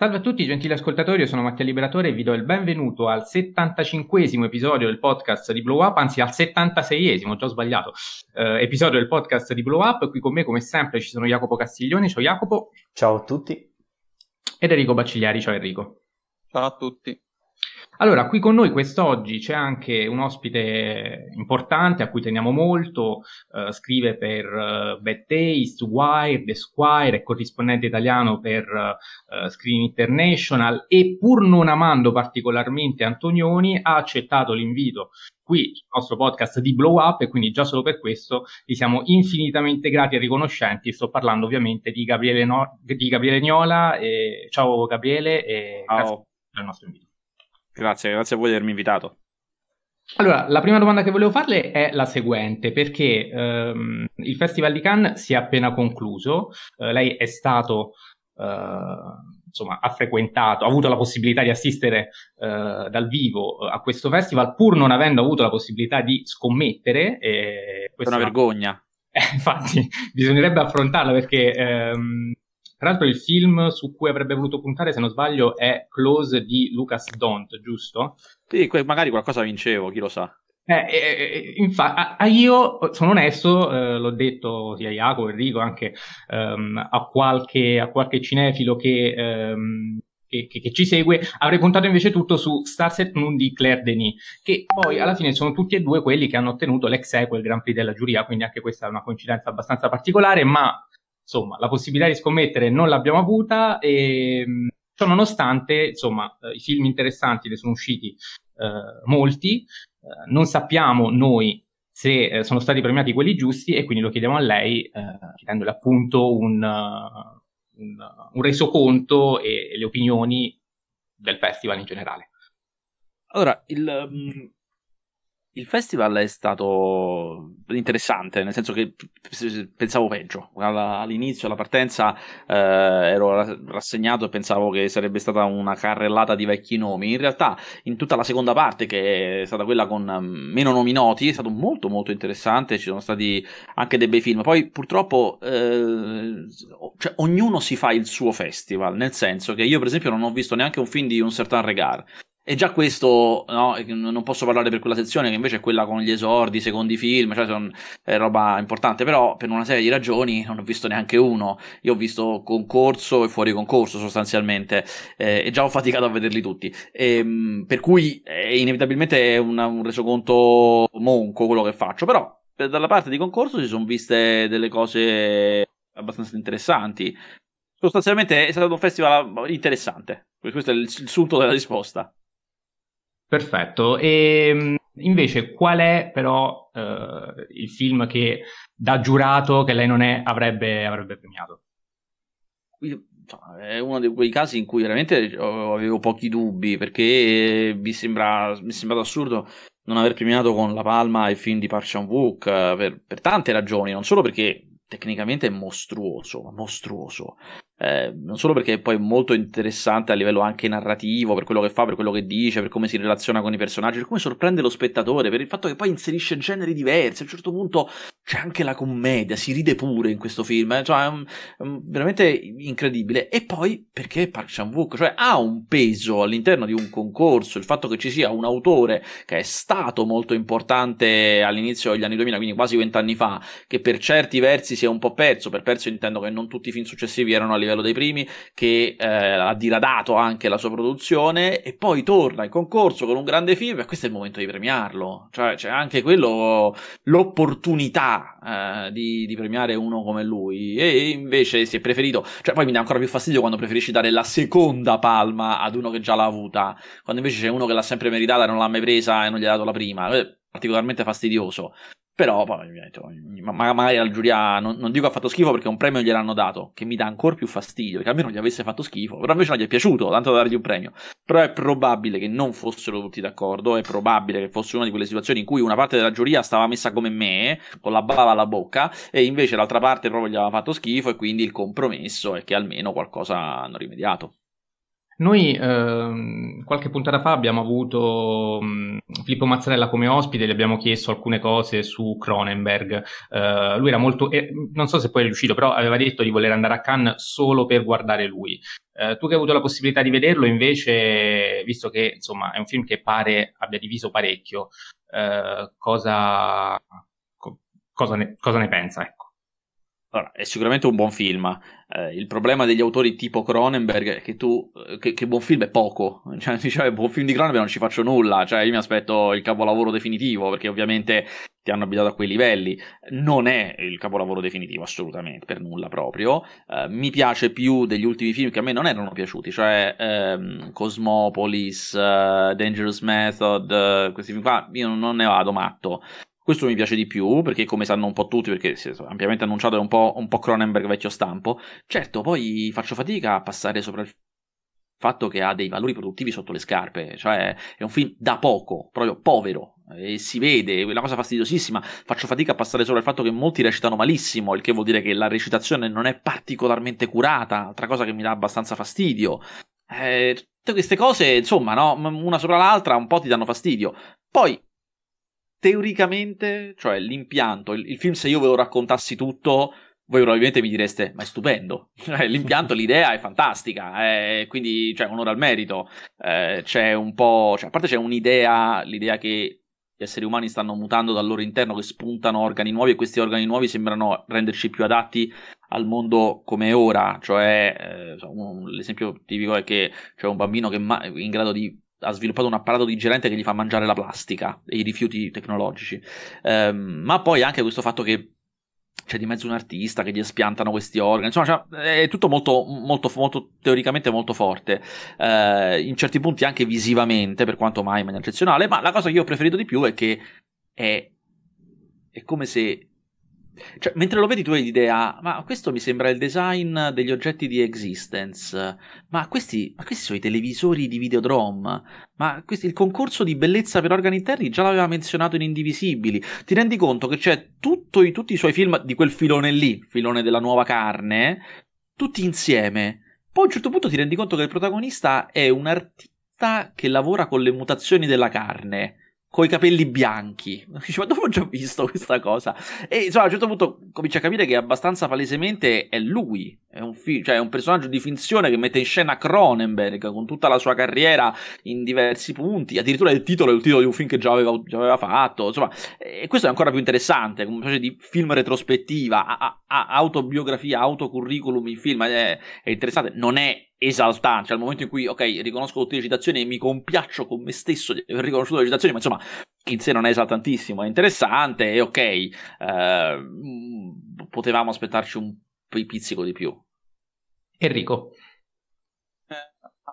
Salve a tutti gentili ascoltatori, io sono Mattia Liberatore e vi do il benvenuto al 75esimo episodio del podcast di Blow Up, anzi al 76esimo, ho già sbagliato, eh, episodio del podcast di Blow Up. Qui con me come sempre ci sono Jacopo Castiglioni, ciao Jacopo. Ciao a tutti. Ed Enrico Baccigliari, ciao Enrico. Ciao a tutti. Allora, qui con noi quest'oggi c'è anche un ospite importante a cui teniamo molto, uh, scrive per uh, Bad Taste, Wire, The Squire, è corrispondente italiano per uh, Screen International e pur non amando particolarmente Antonioni ha accettato l'invito qui sul nostro podcast di Blow Up e quindi già solo per questo gli siamo infinitamente grati e riconoscenti. Sto parlando ovviamente di Gabriele, no- di Gabriele Niola. E... Ciao Gabriele e Ciao. grazie per il nostro invito. Grazie, grazie a voi di avermi invitato. Allora, la prima domanda che volevo farle è la seguente, perché ehm, il Festival di Cannes si è appena concluso, eh, lei è stato, eh, insomma, ha frequentato, ha avuto la possibilità di assistere eh, dal vivo a questo festival, pur non avendo avuto la possibilità di scommettere. È una vergogna. Eh, infatti, bisognerebbe affrontarla perché ehm, tra l'altro il film su cui avrebbe voluto puntare, se non sbaglio, è Close di Lucas Dont, giusto? Sì, magari qualcosa vincevo, chi lo sa. Eh, eh, infatti, io sono onesto, eh, l'ho detto sia a Jacopo, Enrico, anche ehm, a, qualche, a qualche cinefilo che, ehm, che, che, che, ci segue, avrei puntato invece tutto su Starset Moon di Claire Denis, che poi alla fine sono tutti e due quelli che hanno ottenuto l'ex equo il Grand Prix della giuria, quindi anche questa è una coincidenza abbastanza particolare, ma insomma, la possibilità di scommettere non l'abbiamo avuta e ciò nonostante, insomma, eh, i film interessanti ne sono usciti eh, molti, eh, non sappiamo noi se eh, sono stati premiati quelli giusti e quindi lo chiediamo a lei, eh, chiedendole appunto un, uh, un, un resoconto e, e, le opinioni del festival in generale. Allora, il, um il festival è stato interessante, nel senso che pensavo peggio. All'inizio, alla partenza, eh, ero rassegnato e pensavo che sarebbe stata una carrellata di vecchi nomi. In realtà, in tutta la seconda parte, che è stata quella con mm, meno nomi noti, è stato molto molto interessante. Ci sono stati anche dei bei film. Poi, purtroppo, eh, cioè, ognuno si fa il suo festival, nel senso che io, per esempio, non ho visto neanche un film di un certain regard. E già questo, no, non posso parlare per quella sezione che invece è quella con gli esordi, i secondi film, cioè sono, roba importante, però per una serie di ragioni non ho visto neanche uno. Io ho visto concorso e fuori concorso sostanzialmente eh, e già ho faticato a vederli tutti. E, ehm, per cui eh, inevitabilmente è un resoconto monco quello che faccio, però dalla parte di concorso si sono viste delle cose abbastanza interessanti. Sostanzialmente è stato un festival interessante. Questo è il, il sunto della risposta. Perfetto. E ehm, invece qual è però eh, il film che da giurato che lei non è avrebbe, avrebbe premiato? È uno di quei casi in cui veramente avevo pochi dubbi perché mi, sembra, mi è sembrato assurdo non aver premiato con La Palma il film di Park Chan-wook per, per tante ragioni, non solo perché tecnicamente è mostruoso, mostruoso. Eh, non solo perché è poi molto interessante a livello anche narrativo, per quello che fa, per quello che dice, per come si relaziona con i personaggi, per come sorprende lo spettatore, per il fatto che poi inserisce generi diversi. A un certo punto c'è anche la commedia, si ride pure in questo film, eh? cioè, è, un, è veramente incredibile. E poi perché Park Chan-wook, cioè ha un peso all'interno di un concorso, il fatto che ci sia un autore che è stato molto importante all'inizio degli anni 2000, quindi quasi vent'anni fa, che per certi versi si è un po' perso, per perso intendo che non tutti i film successivi erano a livello livello dei primi, che eh, ha diradato anche la sua produzione e poi torna in concorso con un grande film e questo è il momento di premiarlo. Cioè c'è anche quello, l'opportunità eh, di, di, premiare uno come lui e invece si è preferito, cioè poi mi dà ancora più fastidio quando preferisci dare la seconda palma ad uno che già l'ha avuta, quando invece c'è uno che l'ha sempre meritata e non l'ha mai presa e non gli ha dato la prima. È particolarmente fastidioso. Però, ma, magari la giuria non, non, dico ha fatto schifo perché un premio gliel'hanno dato, che mi dà ancora più fastidio, che almeno gli avesse fatto schifo, però invece non gli è piaciuto, tanto da dargli un premio. Però è probabile che non fossero tutti d'accordo, è probabile che fosse una di quelle situazioni in cui una parte della giuria stava messa come me, con la bava alla bocca, e invece l'altra parte proprio gli aveva fatto schifo, e quindi il compromesso è che almeno qualcosa hanno rimediato. Noi ehm, qualche puntata fa abbiamo avuto mh, Filippo Mazzarella come ospite, gli abbiamo chiesto alcune cose su Cronenberg. Eh, lui era molto, eh, non so se poi è riuscito, però aveva detto di voler andare a Cannes solo per guardare lui. Eh, tu che hai avuto la possibilità di vederlo, invece, visto che insomma è un film che pare abbia diviso parecchio, eh, cosa, co- cosa, ne, cosa ne pensa? Ecco. Allora, è sicuramente un buon film. Eh, il problema degli autori tipo Cronenberg è che tu, eh, che, che buon film è poco. Cioè, diciamo, buon film di Cronenberg non ci faccio nulla. Cioè, io mi aspetto il capolavoro definitivo, perché ovviamente ti hanno abitato a quei livelli. Non è il capolavoro definitivo, assolutamente, per nulla proprio. Eh, mi piace più degli ultimi film che a me non erano piaciuti, cioè ehm, Cosmopolis, uh, Dangerous Method, uh, questi film qua, io non ne vado matto. Questo mi piace di più, perché come sanno un po' tutti, perché si è ampiamente annunciato, è un po', un po' Cronenberg vecchio stampo. Certo, poi faccio fatica a passare sopra il fatto che ha dei valori produttivi sotto le scarpe, cioè è un film da poco, proprio povero, e si vede, è una cosa fastidiosissima, faccio fatica a passare sopra il fatto che molti recitano malissimo, il che vuol dire che la recitazione non è particolarmente curata, altra cosa che mi dà abbastanza fastidio. Eh, tutte queste cose, insomma, no? una sopra l'altra un po' ti danno fastidio. Poi teoricamente, cioè l'impianto, il, il, film se io ve lo raccontassi tutto, voi probabilmente mi direste, ma è stupendo, cioè, l'impianto, l'idea è fantastica, eh, quindi cioè, onore al merito, eh, c'è un po', cioè, a parte c'è un'idea, l'idea che gli esseri umani stanno mutando dal loro interno, che spuntano organi nuovi e questi organi nuovi sembrano renderci più adatti al mondo come è ora, cioè eh, un, l'esempio tipico è che c'è un bambino che è in grado di ha sviluppato un apparato digerente che gli fa mangiare la plastica e i rifiuti tecnologici. Um, ma poi anche questo fatto che c'è di mezzo un artista che gli espiantano questi organi, insomma, cioè, è tutto molto, molto, molto teoricamente molto forte, uh, in certi punti anche visivamente, per quanto mai in maniera eccezionale, ma la cosa che io ho preferito di più è che è, è come se cioè, mentre lo vedi tu hai l'idea, ma questo mi sembra il design degli oggetti di Existence, ma questi, ma questi sono i televisori di Videodrome, ma questi, il concorso di bellezza per organi interni già l'aveva menzionato in Indivisibili. Ti rendi conto che c'è tutto, tutti i suoi film di quel filone lì, filone della nuova carne, tutti insieme. Poi a un certo punto ti rendi conto che il protagonista è un artista che lavora con le mutazioni della carne con i capelli bianchi. Dice, ma dove ho già visto questa cosa? E insomma, a un certo punto comincia a capire che abbastanza palesemente è lui. È un, fi- cioè, è un personaggio di finzione che mette in scena Cronenberg con tutta la sua carriera in diversi punti. Addirittura il titolo è il titolo di un film che già aveva, già aveva fatto. Insomma, e questo è ancora più interessante. Come una specie di film retrospettiva, a- a- autobiografia, autocurriculum in film. È, è interessante. Non è esaltante, cioè al momento in cui, ok, riconosco tutte le citazioni e mi compiaccio con me stesso di aver riconosciuto le citazioni, ma insomma, in sé non è esaltantissimo, è interessante e ok, eh, potevamo aspettarci un pizzico di più. Enrico. Eh,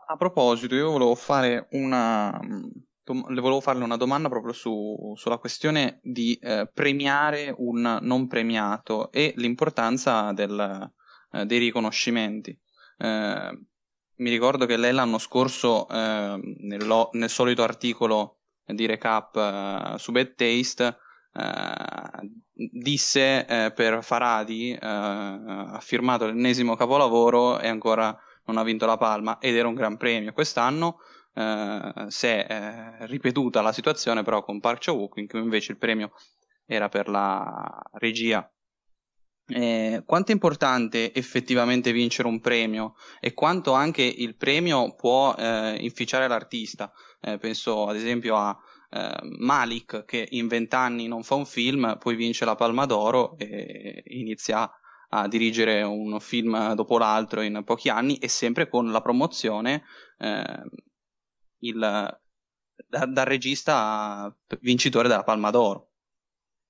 a proposito, io volevo fare una... le volevo farle una domanda proprio su, sulla questione di eh, premiare un non premiato e l'importanza del, eh, dei riconoscimenti. Eh, mi ricordo che lei l'anno scorso, eh, nello, nel solito articolo di recap eh, su Bad Taste, eh, disse eh, per Faradi, eh, ha firmato l'ennesimo capolavoro e ancora non ha vinto la palma ed era un gran premio. Quest'anno si è ripetuta la situazione però con Park Chan-wook in cui invece il premio era per la regia eh, quanto è importante effettivamente vincere un premio e quanto anche il premio può eh, inficiare l'artista. Eh, penso ad esempio a eh, Malik che in vent'anni non fa un film, poi vince la Palma d'Oro e inizia a dirigere un film dopo l'altro in pochi anni e sempre con la promozione ehm, il, da, dal regista vincitore della Palma d'Oro.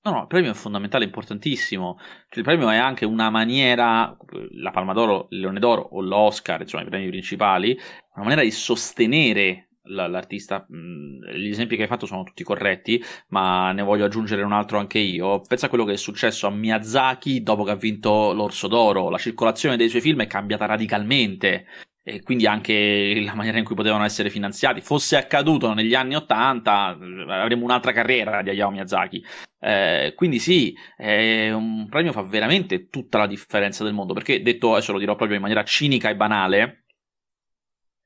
No, no, il premio è fondamentale, importantissimo. Cioè, il premio è anche una maniera, la Palma d'Oro, il Leone d'Oro o l'Oscar, insomma i premi principali, una maniera di sostenere l'artista. Gli esempi che hai fatto sono tutti corretti, ma ne voglio aggiungere un altro anche io. Pensa a quello che è successo a Miyazaki dopo che ha vinto l'Orso d'Oro. La circolazione dei suoi film è cambiata radicalmente e quindi anche la maniera in cui potevano essere finanziati. Fosse accaduto negli anni Ottanta, avremmo un'altra carriera di Hayao Miyazaki. Eh, quindi sì, eh, un premio fa veramente tutta la differenza del mondo, perché detto, adesso lo dirò proprio in maniera cinica e banale,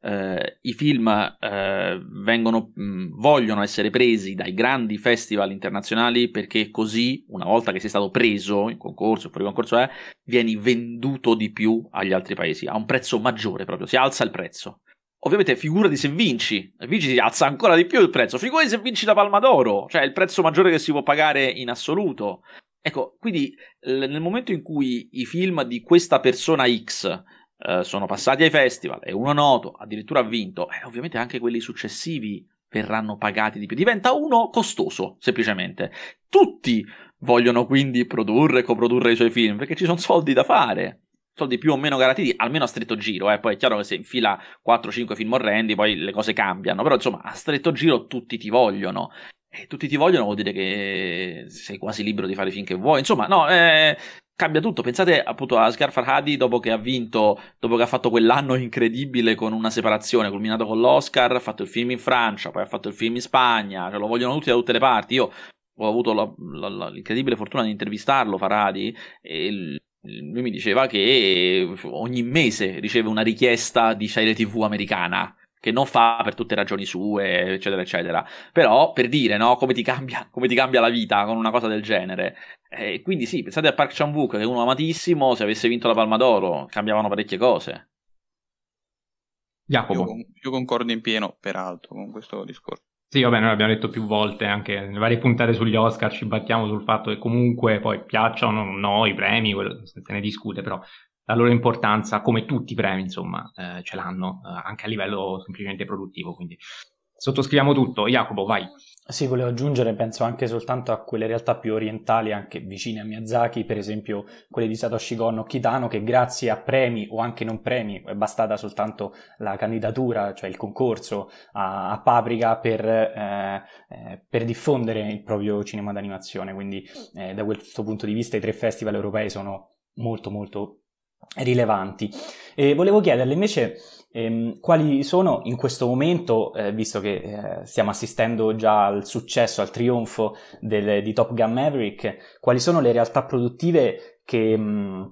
eh, i film eh, vengono, mh, vogliono essere presi dai grandi festival internazionali perché così, una volta che sei stato preso in concorso, fuori concorso è, vieni venduto di più agli altri paesi, a un prezzo maggiore proprio, si alza il prezzo. Ovviamente figurati se vinci, vinci si alza ancora di più il prezzo, figurati se vinci la Palma d'Oro, cioè il prezzo maggiore che si può pagare in assoluto. Ecco, quindi nel momento in cui i film di questa persona X eh, sono passati ai festival e uno noto addirittura ha vinto, eh, ovviamente anche quelli successivi verranno pagati di più. Diventa uno costoso, semplicemente. Tutti vogliono quindi produrre e coprodurre i suoi film perché ci sono soldi da fare. Soldi più o meno garantiti, almeno a stretto giro. Eh. Poi è chiaro che se infila 4-5 film orrendi, poi le cose cambiano. Però insomma, a stretto giro tutti ti vogliono. E tutti ti vogliono vuol dire che sei quasi libero di fare finché vuoi. Insomma, no, eh, cambia tutto. Pensate appunto a Asghar Farhadi dopo che ha vinto, dopo che ha fatto quell'anno incredibile con una separazione, culminato con l'Oscar, ha fatto il film in Francia, poi ha fatto il film in Spagna, cioè lo vogliono tutti da tutte le parti. Io ho avuto la, la, la, l'incredibile fortuna di intervistarlo, Farhadi, e lui mi diceva che ogni mese riceve una richiesta di serie TV americana che non fa per tutte ragioni sue, eccetera, eccetera. Però per dire, no, come ti cambia, come ti cambia la vita con una cosa del genere. E quindi sì, pensate a Park Chan-wook, che è uno amatissimo, se avesse vinto la Palma d'Oro, cambiavano parecchie cose. Jacopo. Io, io concordo in pieno, peraltro, con questo discorso. Sì, vabbè, noi l'abbiamo detto più volte, anche nelle varie puntate sugli Oscar ci battiamo sul fatto che comunque poi piacciono o no i premi, quello se ne discute, però la loro importanza, come tutti i premi, insomma, eh, ce l'hanno eh, anche a livello semplicemente produttivo. Quindi sottoscriviamo tutto. Jacopo, vai. Sì, volevo aggiungere, penso anche soltanto a quelle realtà più orientali, anche vicine a Miyazaki, per esempio quelle di Satoshi Kon o Kitano, che grazie a premi o anche non premi, è bastata soltanto la candidatura, cioè il concorso a, a Paprika per, eh, eh, per, diffondere il proprio cinema d'animazione. Quindi eh, da questo punto di vista i tre festival europei sono molto molto rilevanti. E volevo chiederle invece ehm, quali sono in questo momento, eh, visto che eh, stiamo assistendo già al successo, al trionfo del, di Top Gun Maverick, quali sono le realtà produttive che... Mh, mm,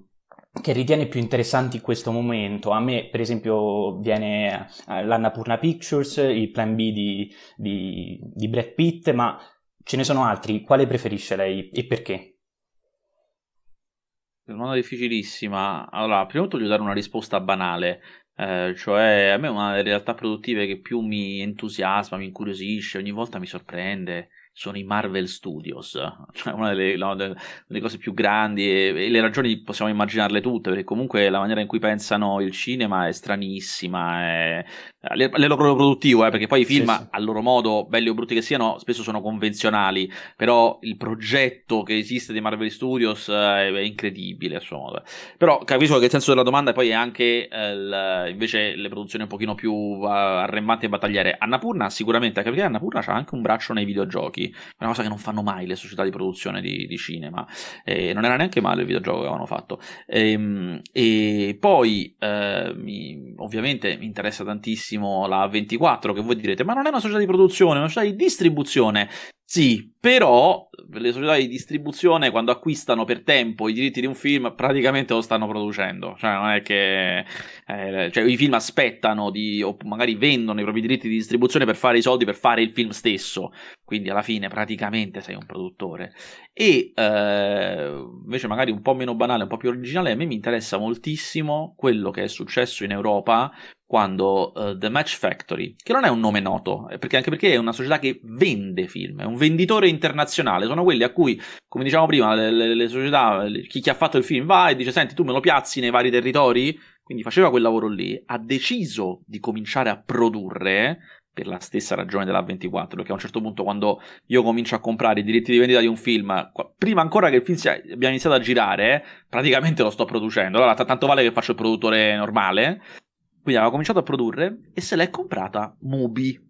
che ritiene più interessanti in questo momento. A me, per esempio, viene eh, l'Annapurna Pictures, il plan B di, di, di Brad Pitt, ma ce ne sono altri. Quale preferisce lei e perché? È una domanda difficilissima. Allora, prima di tutto voglio dare una risposta banale, eh, cioè a me una delle realtà produttive che più mi entusiasma, mi incuriosisce, ogni volta mi sorprende sono i Marvel Studios, cioè una delle, no, delle cose più grandi e, e, le ragioni possiamo immaginarle tutte, perché comunque la maniera in cui pensano il cinema è stranissima, è, a livello proprio produttivo, eh, perché poi i film, sì, sì. a loro modo, belli o brutti che siano, spesso sono convenzionali, però il progetto che esiste dei Marvel Studios è, è incredibile a suo modo. Però capisco che il senso della domanda poi è anche eh, il, invece le produzioni un pochino più uh, arremmanti e battagliere. Annapurna sicuramente, anche perché Annapurna ha anche un braccio nei videogiochi, una cosa che non fanno mai le società di produzione di, di cinema. E non era neanche male il videogioco che avevano fatto. E, ehm, e poi, eh, mi, ovviamente, mi interessa tantissimo la 24, che voi direte, ma non è una società di produzione, è una società di distribuzione. Sì, però le società di distribuzione quando acquistano per tempo i diritti di un film praticamente lo stanno producendo, cioè non è che eh, cioè, i film aspettano di, o magari vendono i propri diritti di distribuzione per fare i soldi per fare il film stesso, quindi alla fine praticamente sei un produttore. E eh, invece magari un po' meno banale, un po' più originale, a me mi interessa moltissimo quello che è successo in Europa quando uh, The Match Factory, che non è un nome noto, eh, perché anche perché è una società che vende film, è un venditore internazionale, sono quelli a cui, come diciamo prima, le, le, le società, chi, chi ha fatto il film va e dice senti tu me lo piazzi nei vari territori, quindi faceva quel lavoro lì, ha deciso di cominciare a produrre per la stessa ragione della 24, perché a un certo punto quando io comincio a comprare i diritti di vendita di un film, prima ancora che il film sia, abbia iniziato a girare, praticamente lo sto producendo, allora t- tanto vale che faccio il produttore normale, quindi aveva cominciato a produrre e se l'è comprata Mubi,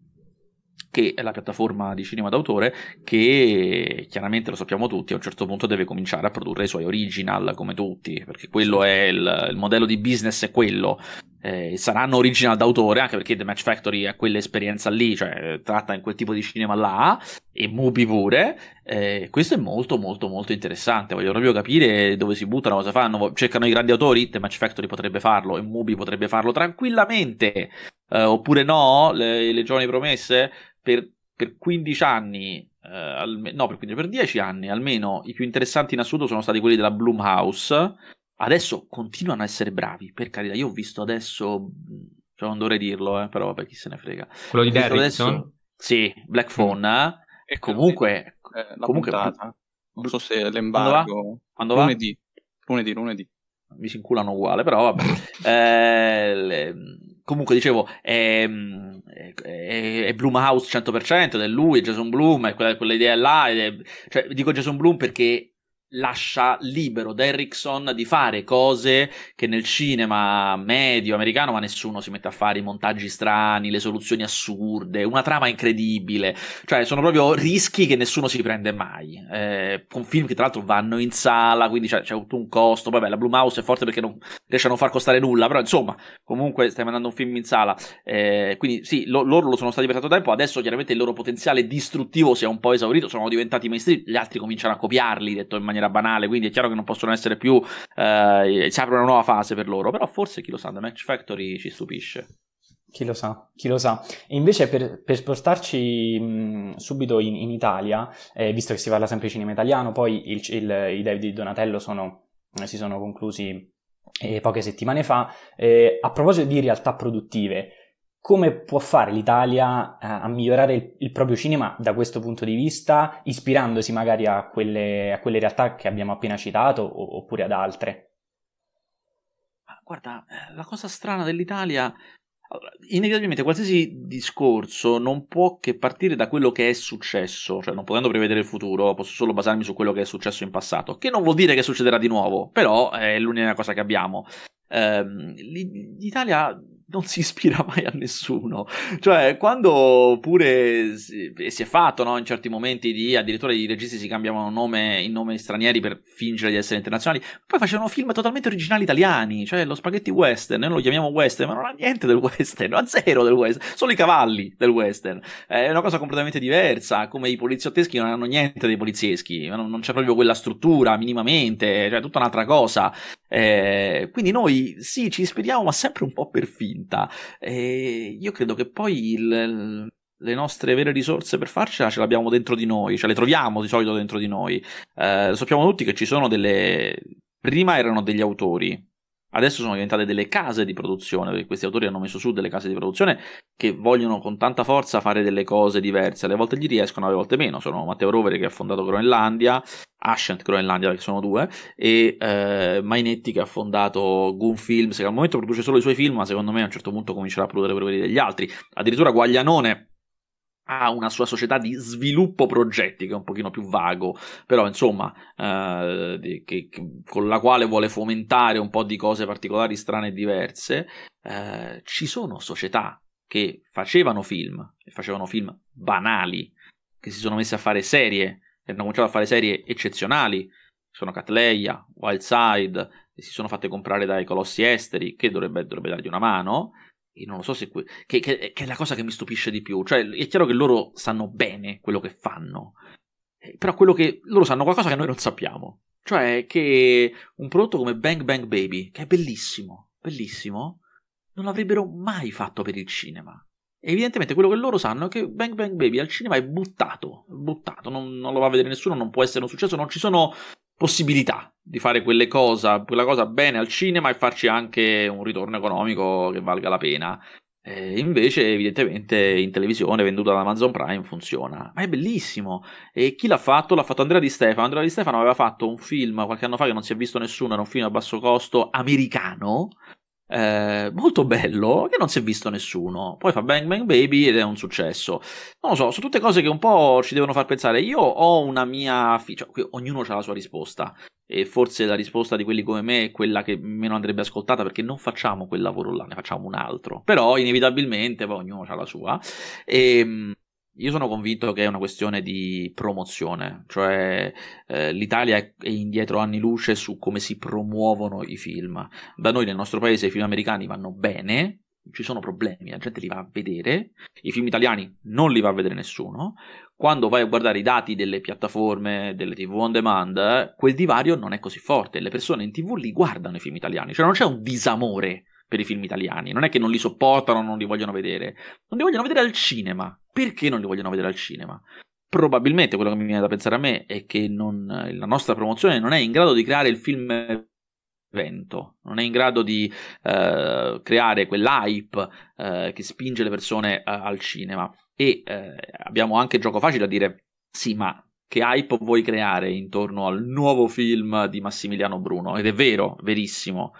che è la piattaforma di cinema d'autore che chiaramente lo sappiamo tutti, a un certo punto deve cominciare a produrre i suoi original come tutti, perché quello è il, il modello di business è quello. Eh, saranno original d'autore, anche perché The Match Factory ha quell'esperienza lì, cioè tratta in quel tipo di cinema là, e Mubi pure. Eh, questo è molto, molto, molto interessante. Voglio proprio capire dove si buttano, cosa fanno. Cercano i grandi autori. The Match Factory potrebbe farlo, e Mubi potrebbe farlo tranquillamente. Eh, oppure no, le, le giovani promesse per, per 15 anni. Uh, alme- no, per, per 10 anni almeno i più interessanti in assoluto sono stati quelli della Bloomhouse Adesso continuano a essere bravi, per carità. Io ho visto adesso, cioè non dovrei dirlo, eh, però vabbè, chi se ne frega. Quello di Derrickson? Sì, Black Phone. Mm. Eh? E comunque... Eh, comunque non so se l'embargo... Quando va? Lunedì. Lunedì, lunedì. Mi si inculano uguale, però vabbè. eh, le... Comunque dicevo, è, è, è Bloomhouse 100%, ed è lui, è Jason Bloom, è quella, quella idea là. È, cioè, dico Jason Bloom perché lascia libero Derrickson di fare cose che nel cinema medio americano ma nessuno si mette a fare i montaggi strani, le soluzioni assurde, una trama incredibile, cioè sono proprio rischi che nessuno si prende mai, eh, con film che tra l'altro vanno in sala, quindi c'è, c'è un costo, vabbè la Blue Mouse è forte perché non riesce a non far costare nulla, però insomma comunque stai mandando un film in sala, eh, quindi sì, lo, loro lo sono stati per tanto tempo, adesso chiaramente il loro potenziale distruttivo si è un po' esaurito, sono diventati mainstream, gli altri cominciano a copiarli, detto in maniera maniera banale, quindi è chiaro che non possono essere più. Eh, si apre una nuova fase per loro. Però forse chi lo sa, The Match Factory ci stupisce. Chi lo sa, chi lo sa. E invece per, per spostarci mh, subito in, in Italia, eh, visto che si parla sempre di cinema italiano, poi il, il, i David di Donatello sono, si sono conclusi eh, poche settimane fa. Eh, a proposito di realtà produttive, come può fare l'Italia a, a migliorare il, il, proprio cinema da questo punto di vista, ispirandosi magari a quelle, a quelle realtà che abbiamo appena citato o, oppure ad altre? Guarda, eh, la cosa strana dell'Italia, inevitabilmente qualsiasi discorso non può che partire da quello che è successo, cioè non potendo prevedere il futuro, posso solo basarmi su quello che è successo in passato, che non vuol dire che succederà di nuovo, però è l'unica cosa che abbiamo. Eh, l'Italia non si ispira mai a nessuno. Cioè, quando pure si, è fatto, no, in certi momenti di addirittura i registi si cambiavano nome in nomi stranieri per fingere di essere internazionali, poi facevano film totalmente originali italiani, cioè lo spaghetti western, noi lo chiamiamo western, ma non ha niente del western, ha zero del western, solo i cavalli del western. È una cosa completamente diversa, come i poliziotteschi non hanno niente dei polizieschi, non, non c'è proprio quella struttura minimamente, cioè tutta un'altra cosa. Eh, quindi noi sì, ci ispiriamo, ma sempre un po' per finta. Eh, io credo che poi il, le nostre vere risorse per farcela ce le abbiamo dentro di noi, ce le troviamo di solito dentro di noi. Eh, sappiamo tutti che ci sono delle. Prima erano degli autori, Adesso sono diventate delle case di produzione, perché questi autori hanno messo su delle case di produzione che vogliono con tanta forza fare delle cose diverse. Alle volte gli riescono, alle volte meno. Sono Matteo Rovere che ha fondato Groenlandia, Ascent Groenlandia, che sono due, e eh, Mainetti che ha fondato Goon Films, che al momento produce solo i suoi film, ma secondo me a un certo punto comincerà a produrre quelli degli altri. Addirittura Guaglianone ha una sua società di sviluppo progetti che è un pochino più vago, però insomma, eh, che, che, con la quale vuole fomentare un po' di cose particolari, strane e diverse. Eh, ci sono società che facevano film, e facevano film banali, che si sono messe a fare serie, e hanno cominciato a fare serie eccezionali. Sono Catleia, Wildside, e si sono fatte comprare dai colossi esteri, che dovrebbe, dovrebbe dargli una mano e non lo so se. Que- che, che, che, è la cosa che mi stupisce di più. Cioè, è chiaro che loro sanno bene quello che fanno. Eh, però quello che. loro sanno qualcosa che noi non sappiamo. Cioè, che un prodotto come Bang Bang Baby, che è bellissimo, bellissimo, non l'avrebbero mai fatto per il cinema. E evidentemente quello che loro sanno è che Bang Bang Baby al cinema è buttato, buttato, non, non, lo va a vedere nessuno, non può essere un successo, non ci sono possibilità di fare quelle cosa, quella cosa bene al cinema e farci anche un ritorno economico che valga la pena. E invece, evidentemente, in televisione venduta da Amazon Prime funziona. Ma è bellissimo. E chi l'ha fatto? L'ha fatto Andrea Di Stefano. Andrea Di Stefano aveva fatto un film qualche anno fa che non si è visto nessuno, era un film a basso costo americano. Eh, molto bello che non si è visto nessuno. Poi fa Bang Bang Baby ed è un successo. Non lo so, sono tutte cose che un po' ci devono far pensare. Io ho una mia. Cioè, ognuno ha la sua risposta. E forse la risposta di quelli come me è quella che meno andrebbe ascoltata perché non facciamo quel lavoro là, ne facciamo un altro. Però inevitabilmente poi ognuno ha la sua. Ehm, io sono convinto che è una questione di promozione, cioè eh, l'Italia è indietro anni luce su come si promuovono i film. Da noi nel nostro paese i film americani vanno bene, ci sono problemi, la gente li va a vedere, i film italiani non li va a vedere nessuno. Quando vai a guardare i dati delle piattaforme, delle TV on demand, quel divario non è così forte, le persone in TV li guardano i film italiani, cioè non c'è un disamore per i film italiani, non è che non li sopportano, non li vogliono vedere, non li vogliono vedere al cinema. Perché non li vogliono vedere al cinema? Probabilmente quello che mi viene da pensare a me è che non, la nostra promozione non è in grado di creare il film evento, non è in grado di eh, creare quell'hype eh, che spinge le persone eh, al cinema. E eh, abbiamo anche gioco facile a dire: sì, ma che hype vuoi creare intorno al nuovo film di Massimiliano Bruno? Ed è vero, verissimo.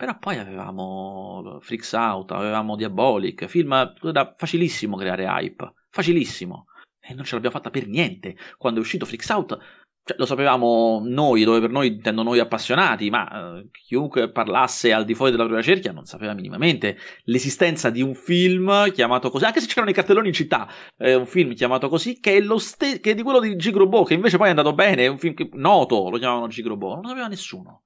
Però poi avevamo Freaks Out, avevamo Diabolic, film era facilissimo creare hype, facilissimo. E non ce l'abbiamo fatta per niente. Quando è uscito Freaks Out, cioè, lo sapevamo noi, dove per noi intendo noi appassionati, ma eh, chiunque parlasse al di fuori della propria cerchia non sapeva minimamente l'esistenza di un film chiamato così, anche se c'erano i cartelloni in città, eh, un film chiamato così, che è, ste- che è di quello di Gigrobo, che invece poi è andato bene, è un film che, noto, lo chiamavano Gigrobo, non lo sapeva nessuno.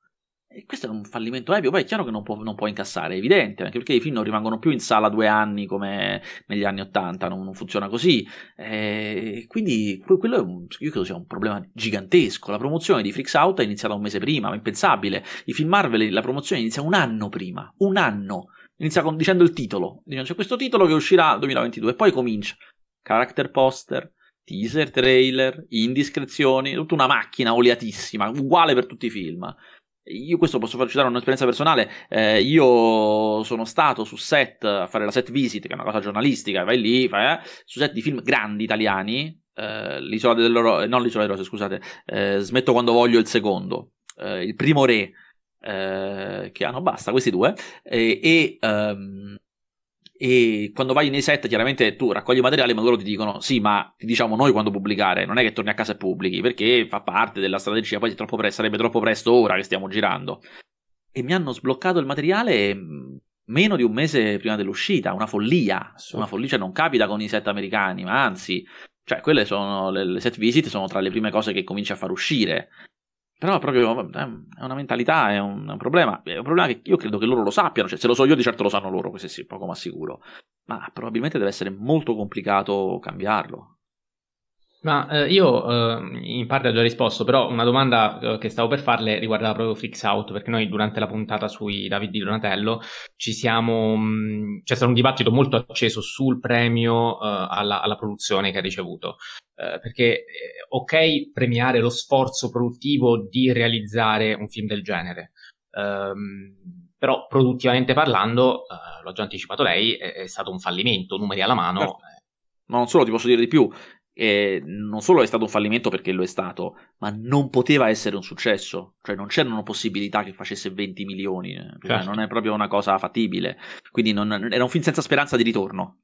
E questo è un fallimento epico. Poi è chiaro che non può, non può, incassare, è evidente, anche perché i film non rimangono più in sala due anni come negli anni Ottanta, non, non, funziona così. E quindi quello è un, io credo sia un problema gigantesco. La promozione di Freaks Out è iniziata un mese prima, è impensabile. I film Marvel, la promozione inizia un anno prima, un anno. Inizia con, dicendo il titolo. C'è questo titolo che uscirà nel 2022 e poi comincia. Character poster, teaser, trailer, indiscrezioni, tutta una macchina oliatissima, uguale per tutti i film. Io questo posso far citare un'esperienza personale. Eh, io sono stato su set a fare la set visit, che è una cosa giornalistica, vai lì, fai, eh, su set di film grandi italiani. Eh, l'isola dell'Oro, eh, non l'isola delle rose, scusate, eh, Smetto quando voglio il secondo, eh, il primo re, che hanno, basta, questi due, e um, e quando vai nei set chiaramente tu raccogli materiale ma loro ti dicono sì ma ti diciamo noi quando pubblicare non è che torni a casa e pubblichi perché fa parte della strategia poi troppo presto, sarebbe troppo presto ora che stiamo girando. E mi hanno sbloccato il materiale mm, meno di un mese prima dell'uscita una follia una follia cioè non capita con i set americani ma anzi cioè quelle sono le, le set visit sono tra le prime cose che cominci a far uscire però proprio è una mentalità, è un, è un, problema. È un problema che io credo che loro lo sappiano. Cioè, se lo so io, di certo lo sanno loro, questo sì, poco ma sicuro. Ma probabilmente deve essere molto complicato cambiarlo. Ma eh, io eh, in parte ho già risposto, però una domanda eh, che stavo per farle riguardava proprio Freaks Out, perché noi durante la puntata sui David di Donatello ci siamo, mh, mm, c'è stato un dibattito molto acceso sul premio eh, alla, alla, produzione che ha ricevuto. Eh, perché eh, ok premiare lo sforzo produttivo di realizzare un film del genere, ehm, però produttivamente parlando, l'ho già anticipato lei, è, è, stato un fallimento, numeri alla mano. Certo. Ma non solo, ti posso dire di più, e non solo è stato un fallimento perché lo è stato, ma non poteva essere un successo, cioè non c'erano possibilità che facesse 20 milioni, eh. certo. non è proprio una cosa fattibile, quindi non, era un film senza speranza di ritorno.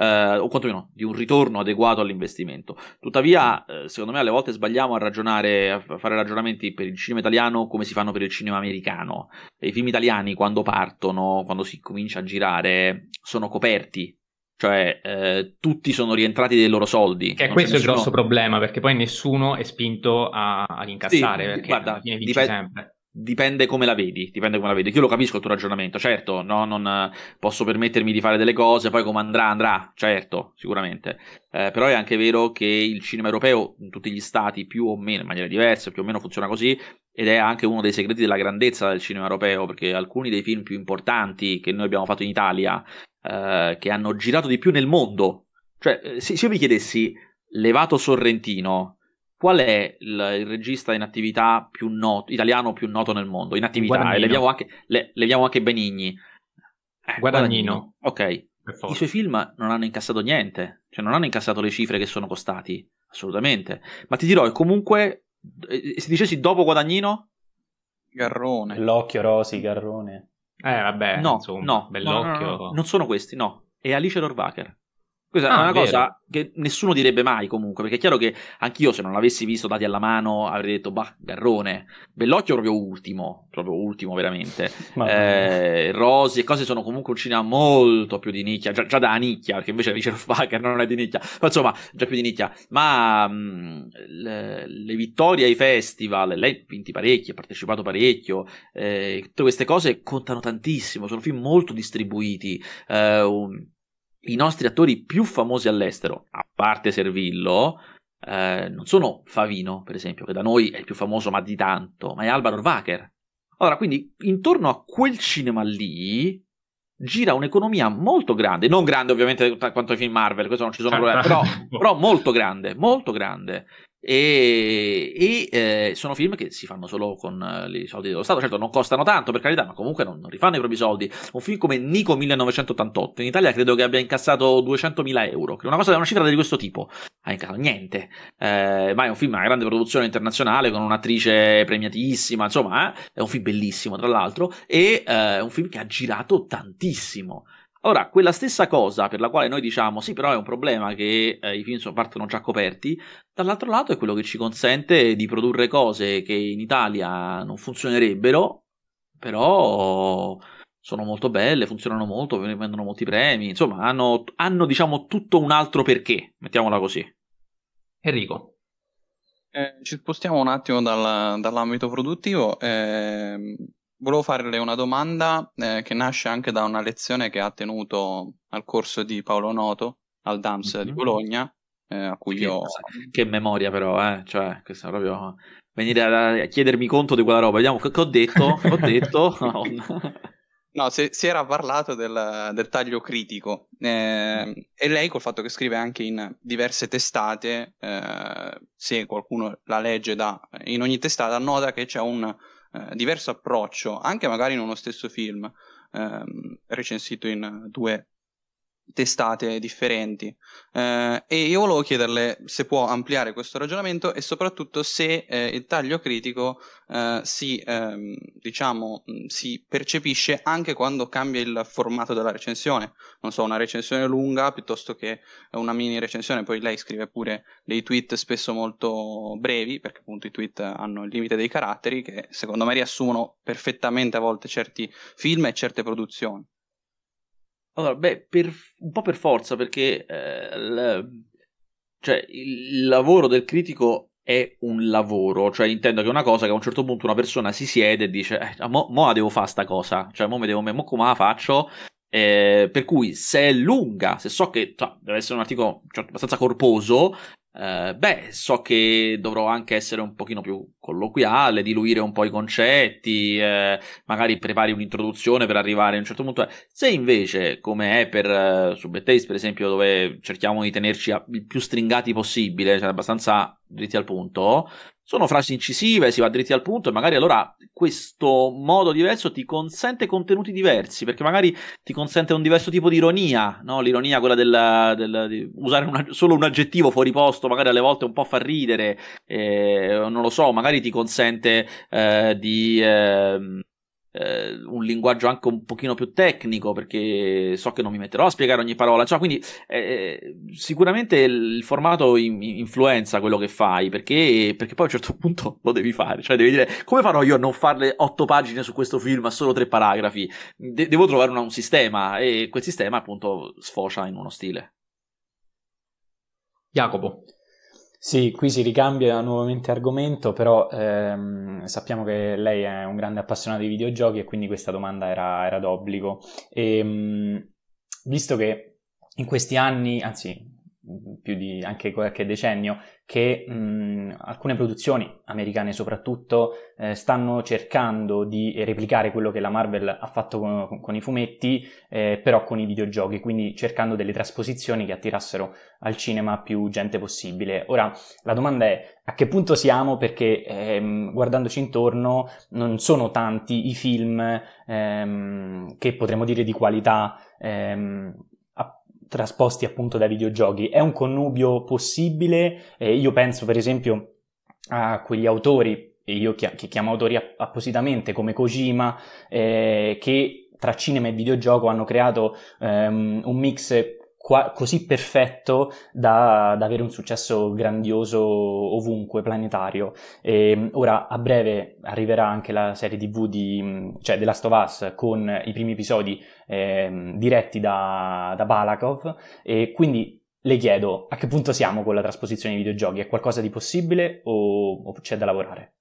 Eh, o quantomeno di un ritorno adeguato all'investimento. Tuttavia, eh, secondo me, alle volte sbagliamo a ragionare, a fare ragionamenti per il cinema italiano come si fanno per il cinema americano. I film italiani, quando partono, quando si comincia a girare, sono coperti cioè eh, tutti sono rientrati dei loro soldi. Che questo è il grosso problema, perché poi nessuno è spinto a, ad incassare, sì, perché guarda, alla fine vince dipende, sempre. Dipende come la vedi, dipende come la vedi. Io lo capisco il tuo ragionamento, certo, no, non posso permettermi di fare delle cose, poi come andrà, andrà, certo, sicuramente. Eh, però è anche vero che il cinema europeo, in tutti gli stati, più o meno, in maniera diversa, più o meno funziona così, ed è anche uno dei segreti della grandezza del cinema europeo, perché alcuni dei film più importanti che noi abbiamo fatto in Italia eh, che hanno girato di più nel mondo. Cioè, eh, se, io vi chiedessi, levato Sorrentino, qual è il, il, regista in attività più noto, italiano più noto nel mondo? In attività, e leviamo anche, le, leviamo anche Benigni. Eh, Guadagnino. Ok. I suoi film non hanno incassato niente, cioè non hanno incassato le cifre che sono costati, assolutamente. Ma ti dirò, è comunque, eh, se dicessi dopo Guadagnino? Garrone. L'occhio Rosi, Garrone. Eh, vabbè, no, insomma, no, bell'occhio. No, no, non sono questi, no. È Alice Dorvacher. Questa ah, è una vero. cosa che nessuno direbbe mai comunque, perché è chiaro che anch'io se non l'avessi visto dati alla mano avrei detto, bah, Garrone. Bellocchio proprio ultimo, proprio ultimo veramente. eh, Rosi e cose sono comunque un cinema molto più di nicchia, già, già da nicchia, perché invece Richard Fager non è di nicchia, ma insomma, già più di nicchia. Ma mh, mm, le, le, vittorie ai festival, lei ha vinti parecchio, ha partecipato parecchio, eh, tutte queste cose contano tantissimo, sono film molto distribuiti. Eh, un, i nostri attori più famosi all'estero, a parte Servillo, eh, non sono Favino, per esempio, che da noi è il più famoso ma di tanto, ma è Alvaro Wacker. Allora, quindi intorno a quel cinema lì gira un'economia molto grande, non grande ovviamente quanto ai film Marvel, questo non ci sono problemi, però, però molto grande, molto grande. E, e eh, sono film che si fanno solo con eh, i soldi dello Stato. Certo, non costano tanto per carità, ma comunque non, non, rifanno i propri soldi. Un film come Nico 1988 in Italia credo che abbia incassato 200.000 euro. Una, cosa, una cifra di questo tipo. Ha incassato niente. Eh, ma è un film a grande produzione internazionale con un'attrice premiatissima. Insomma, eh, è un film bellissimo, tra l'altro. E eh, è un film che ha girato tantissimo. Ora, quella stessa cosa per la quale noi diciamo sì, però è un problema che eh, i film sono, partono già coperti, dall'altro lato è quello che ci consente di produrre cose che in Italia non funzionerebbero, però sono molto belle, funzionano molto, vendono molti premi, insomma, hanno, hanno diciamo tutto un altro perché, mettiamola così. Enrico. Eh, ci spostiamo un attimo dal, dall'ambito produttivo. Eh, Volevo farle una domanda eh, che nasce anche da una lezione che ha tenuto al corso di Paolo Noto al DAMS mm-hmm. di mhm. Bologna, eh, a cui che, io... Che memoria però, eh? Cioè, questo proprio... Venire a, a, chiedermi conto di quella roba. Vediamo che, che ho detto. ho detto... No, si, si, era parlato del, del taglio critico eh, e lei col fatto che scrive anche in diverse testate, eh, se qualcuno la legge da, in ogni testata, nota che c'è un eh, diverso approccio, anche magari in uno stesso film, ehm, recensito in due testate differenti. Eh, e io volevo chiederle se può ampliare questo ragionamento e soprattutto se eh, il taglio critico eh, si, ehm, diciamo, si percepisce anche quando cambia il formato della recensione. Non so, una recensione lunga piuttosto che una mini recensione. Poi lei scrive pure dei tweet spesso molto brevi, perché appunto i tweet hanno il limite dei caratteri, che secondo me riassumono perfettamente a volte certi film e certe produzioni. Allora, beh, per, un po' per forza, perché eh, l, cioè, il lavoro del critico è un lavoro, cioè intendo che è una cosa che a un certo punto una persona si siede e dice, eh, mo, mo la devo fare sta cosa, cioè mo, mi devo, mo come la faccio? Eh, per cui se è lunga, se so che cioè, deve essere un articolo cioè, abbastanza corposo, eh, beh, so che dovrò anche essere un pochino più colloquiale, diluire un po' i concetti, eh, magari prepari un'introduzione per arrivare a un certo punto. Se invece, come è per uh, su Taste, per esempio, dove cerchiamo di tenerci il più stringati possibile, cioè abbastanza dritti al punto, sono frasi incisive, si va dritti al punto e magari allora questo modo diverso ti consente contenuti diversi, perché magari ti consente un diverso tipo di ironia, no? L'ironia, quella del, del di usare una, solo un aggettivo fuori posto, magari alle volte un po' fa ridere, eh, non lo so, magari ti consente eh, di... Eh, eh, un linguaggio anche un pochino più tecnico perché so che non mi metterò a spiegare ogni parola. Cioè, quindi eh, sicuramente il formato in- influenza quello che fai perché, perché, poi a un certo punto lo devi fare. Cioè devi dire come farò io a non farle otto pagine su questo film a solo tre paragrafi? De- devo trovare una, un sistema e quel sistema appunto sfocia in uno stile. Jacopo sì, qui si ricambia nuovamente argomento, però ehm, sappiamo che lei è un grande appassionato di videogiochi e quindi questa domanda era, era d'obbligo. E, ehm, visto che in questi anni, anzi più di anche qualche decennio, che mh, alcune produzioni americane soprattutto eh, stanno cercando di replicare quello che la Marvel ha fatto con, con i fumetti, eh, però con i videogiochi, quindi cercando delle trasposizioni che attirassero al cinema più gente possibile. Ora, la domanda è a che punto siamo? Perché ehm, guardandoci intorno non sono tanti i film ehm, che potremmo dire di qualità ehm, trasposti appunto dai videogiochi. È un connubio possibile? Eh, io penso per esempio a quegli autori, io chi- che chiamo autori app- appositamente come Kojima, eh, che tra cinema e videogioco hanno creato ehm, un mix qua- così perfetto da, da, avere un successo grandioso ovunque, planetario. E ora a breve arriverà anche la serie TV di, cioè The Last of Us con i primi episodi eh, diretti da, da Balakov e quindi le chiedo a che punto siamo con la trasposizione dei videogiochi? È qualcosa di possibile o, o c'è da lavorare?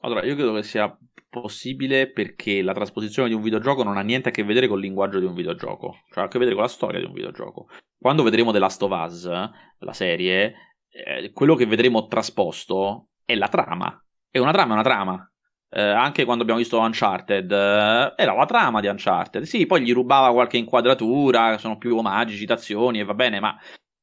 Allora, io credo che sia possibile perché la trasposizione di un videogioco non ha niente a che vedere con il linguaggio di un videogioco, cioè ha a che vedere con la storia di un videogioco. Quando vedremo The Last of Us, la serie, eh, quello che vedremo trasposto è la trama. E una trama è una trama. Eh, anche quando abbiamo visto Uncharted, eh, era la trama di Uncharted. Sì, poi gli rubava qualche inquadratura, sono più omaggi, citazioni, e va bene, ma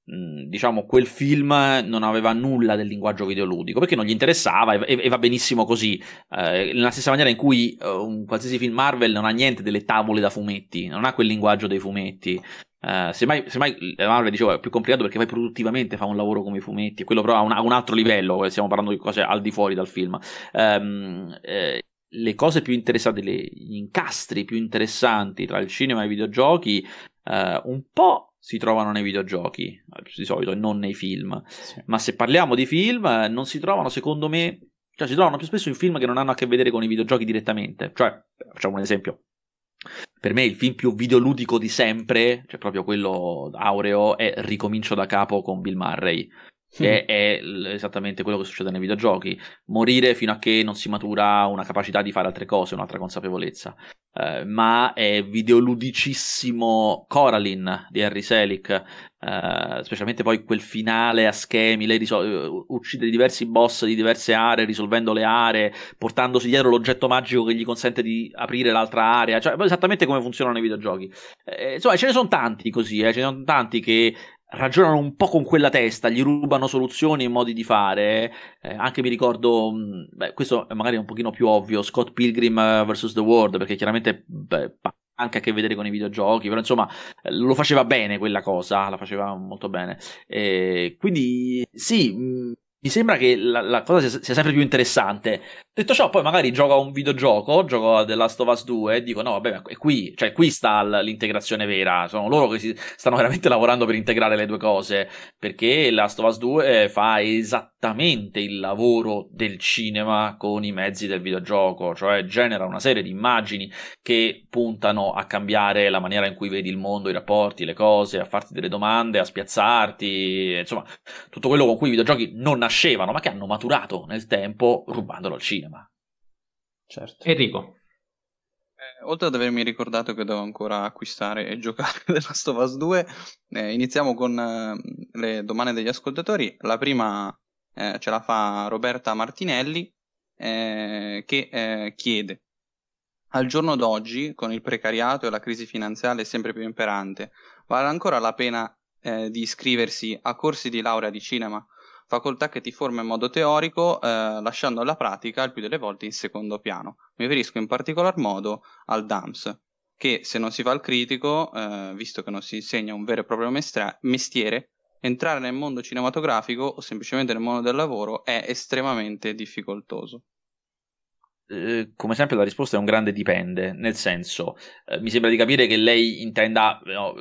diciamo quel film non aveva nulla del linguaggio videoludico perché non gli interessava e, e va benissimo così. Eh, nella stessa maniera in cui uh, un qualsiasi film Marvel non ha niente delle tavole da fumetti non ha quel linguaggio dei fumetti. Uh, semmai, semmai Marvel dicevo è più complicato perché poi produttivamente fa un lavoro come i fumetti quello però ha un, un altro livello stiamo parlando di cose al di fuori dal film. Um, eh, le cose più interessanti gli incastri più interessanti tra il cinema e i videogiochi uh, un po' si trovano nei videogiochi di solito e non nei film. Sì. Ma se parliamo di film, non si trovano, secondo me, cioè si trovano più spesso in film che non hanno a che vedere con i videogiochi direttamente. Cioè, facciamo un esempio. Per me il film più videoludico di sempre, cioè proprio quello aureo, è Ricomincio da capo con Bill Murray che è esattamente quello che succede nei videogiochi. Morire fino a che non si matura una capacità di fare altre cose, un'altra consapevolezza. Uh, ma è videoludicissimo Coraline di Harry Selick, uh, specialmente poi quel finale a schemi, lei risol- uccide diversi boss di diverse aree, risolvendo le aree, portandosi dietro l'oggetto magico che gli consente di aprire l'altra area, cioè esattamente come funzionano i videogiochi. Eh, insomma, ce ne sono tanti così, eh, ce ne sono tanti che ragionano un po' con quella testa, gli rubano soluzioni e modi di fare. Eh, anche mi ricordo, mm, beh, questo è magari un pochino più ovvio, Scott Pilgrim eh, vs. The World, perché chiaramente beh, anche a che vedere con i videogiochi, però insomma eh, lo faceva bene quella cosa, la faceva molto bene. E quindi sì, mm, mi sembra che la, la cosa sia, sia, sempre più interessante. Detto ciò, poi magari gioco a un videogioco, gioco a The Last of Us 2 e dico no, vabbè, è qui, cioè qui sta l'integrazione vera, sono loro che si, stanno veramente lavorando per integrare le due cose, perché Last of Us 2 fa esattamente il lavoro del cinema con i mezzi del videogioco, cioè genera una serie di immagini che puntano a cambiare la maniera in cui vedi il mondo, i rapporti, le cose, a farti delle domande, a spiazzarti, insomma, tutto quello con cui i videogiochi non nascevano, ma che hanno maturato nel tempo rubandolo al cinema. Certo. Enrico. Eh, oltre ad avermi ricordato che devo ancora acquistare e giocare The Last of Us 2, eh, iniziamo con eh, le domande degli ascoltatori. La prima eh, ce la fa Roberta Martinelli eh, che eh, chiede al giorno d'oggi, con il precariato e la crisi finanziaria sempre più imperante, vale ancora la pena di iscriversi a corsi di laurea di cinema facoltà che ti forma in modo teorico, eh, lasciando la pratica il più delle volte in secondo piano. Mi riferisco in particolar modo al DAMS, che se non si fa il critico, eh, visto che non si insegna un vero e proprio mestra- mestiere, entrare nel mondo cinematografico o semplicemente nel mondo del lavoro è estremamente difficoltoso. Eh, come sempre la risposta è un grande dipende, nel senso, eh, mi sembra di capire che lei intenda, no,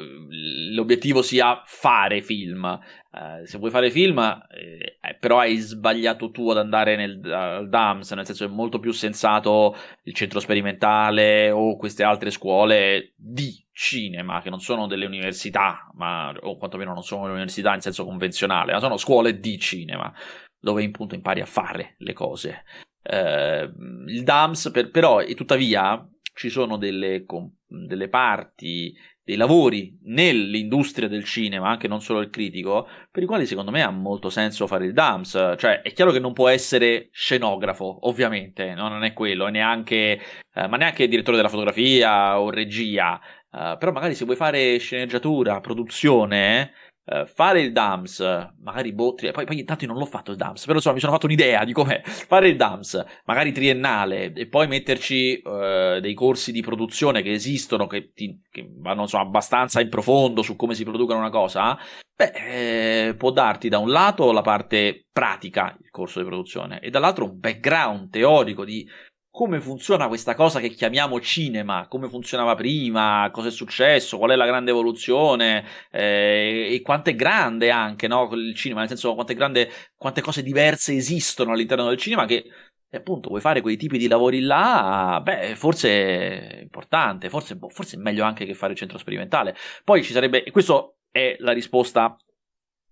l'obiettivo sia fare film. Eh, se vuoi fare film, eh, eh, però hai sbagliato tu ad andare nel, al DAMS, nel senso è molto più sensato il centro sperimentale o queste altre scuole di cinema, che non sono delle università, ma, o quantomeno non sono università in senso convenzionale, ma sono scuole di cinema, dove appunto impari a fare le cose eh, il DAMS, per, però e tuttavia ci sono delle, delle parti dei lavori nell'industria del cinema, anche non solo il critico, per i quali secondo me ha molto senso fare il DAMS. Cioè, è chiaro che non può essere scenografo, ovviamente, no? non è quello, neanche, eh, ma neanche direttore della fotografia o regia. Uh, però magari se vuoi fare sceneggiatura, produzione, Uh, fare il DAMS, magari boh, tri- poi, poi intanto non l'ho fatto il DAMS, però insomma mi sono fatto un'idea di com'è. Fare il DAMS, magari triennale, e poi metterci uh, dei corsi di produzione che esistono, che, ti, che vanno insomma, abbastanza in profondo su come si produca una cosa, beh, eh, può darti da un lato la parte pratica, il corso di produzione, e dall'altro un background teorico di come funziona questa cosa che chiamiamo cinema, come funzionava prima, cosa è successo, qual è la grande evoluzione? Eh, e quanto è grande anche no, il cinema, nel senso quanto grande, quante cose diverse esistono all'interno del cinema che appunto vuoi fare quei tipi di lavori là, beh, forse è importante, forse, forse è meglio anche che fare il centro sperimentale. Poi ci sarebbe, e questa è la risposta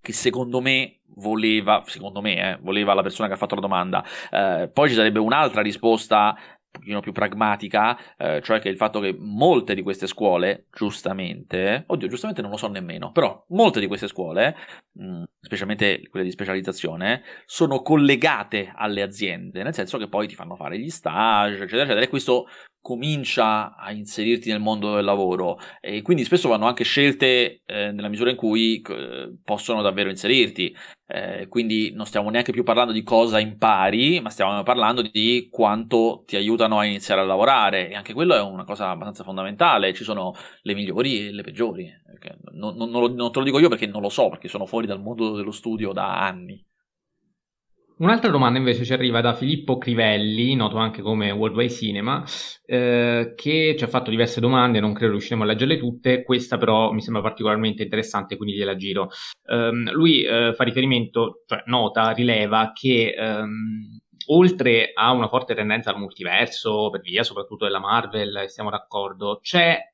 che secondo me voleva, secondo me, eh, voleva la persona che ha fatto la domanda. Eh, poi ci sarebbe un'altra risposta un pochino più pragmatica, eh, cioè che il fatto che molte di queste scuole, giustamente, oddio, giustamente non lo so nemmeno, però molte di queste scuole, mh, mm, specialmente quelle di specializzazione, sono collegate alle aziende, nel senso che poi ti fanno fare gli stage, eccetera, eccetera, e questo comincia a inserirti nel mondo del lavoro e quindi spesso vanno anche scelte eh, nella misura in cui eh, possono davvero inserirti. Eh, quindi non stiamo neanche più parlando di cosa impari, ma stiamo parlando di quanto ti aiutano a iniziare a lavorare e anche quello è una cosa abbastanza fondamentale. Ci sono le migliori e le peggiori. Non, non, non, non te lo dico io perché non lo so, perché sono fuori dal mondo dello studio da anni. Un'altra domanda invece ci arriva da Filippo Crivelli, noto anche come Worldwide Cinema, eh, che ci ha fatto diverse domande, non credo riusciremo a leggerle tutte, questa però mi sembra particolarmente interessante, quindi gliela giro. Um, lui eh, fa riferimento, cioè nota, rileva che um, oltre a una forte tendenza al multiverso, per via soprattutto della Marvel, siamo d'accordo, c'è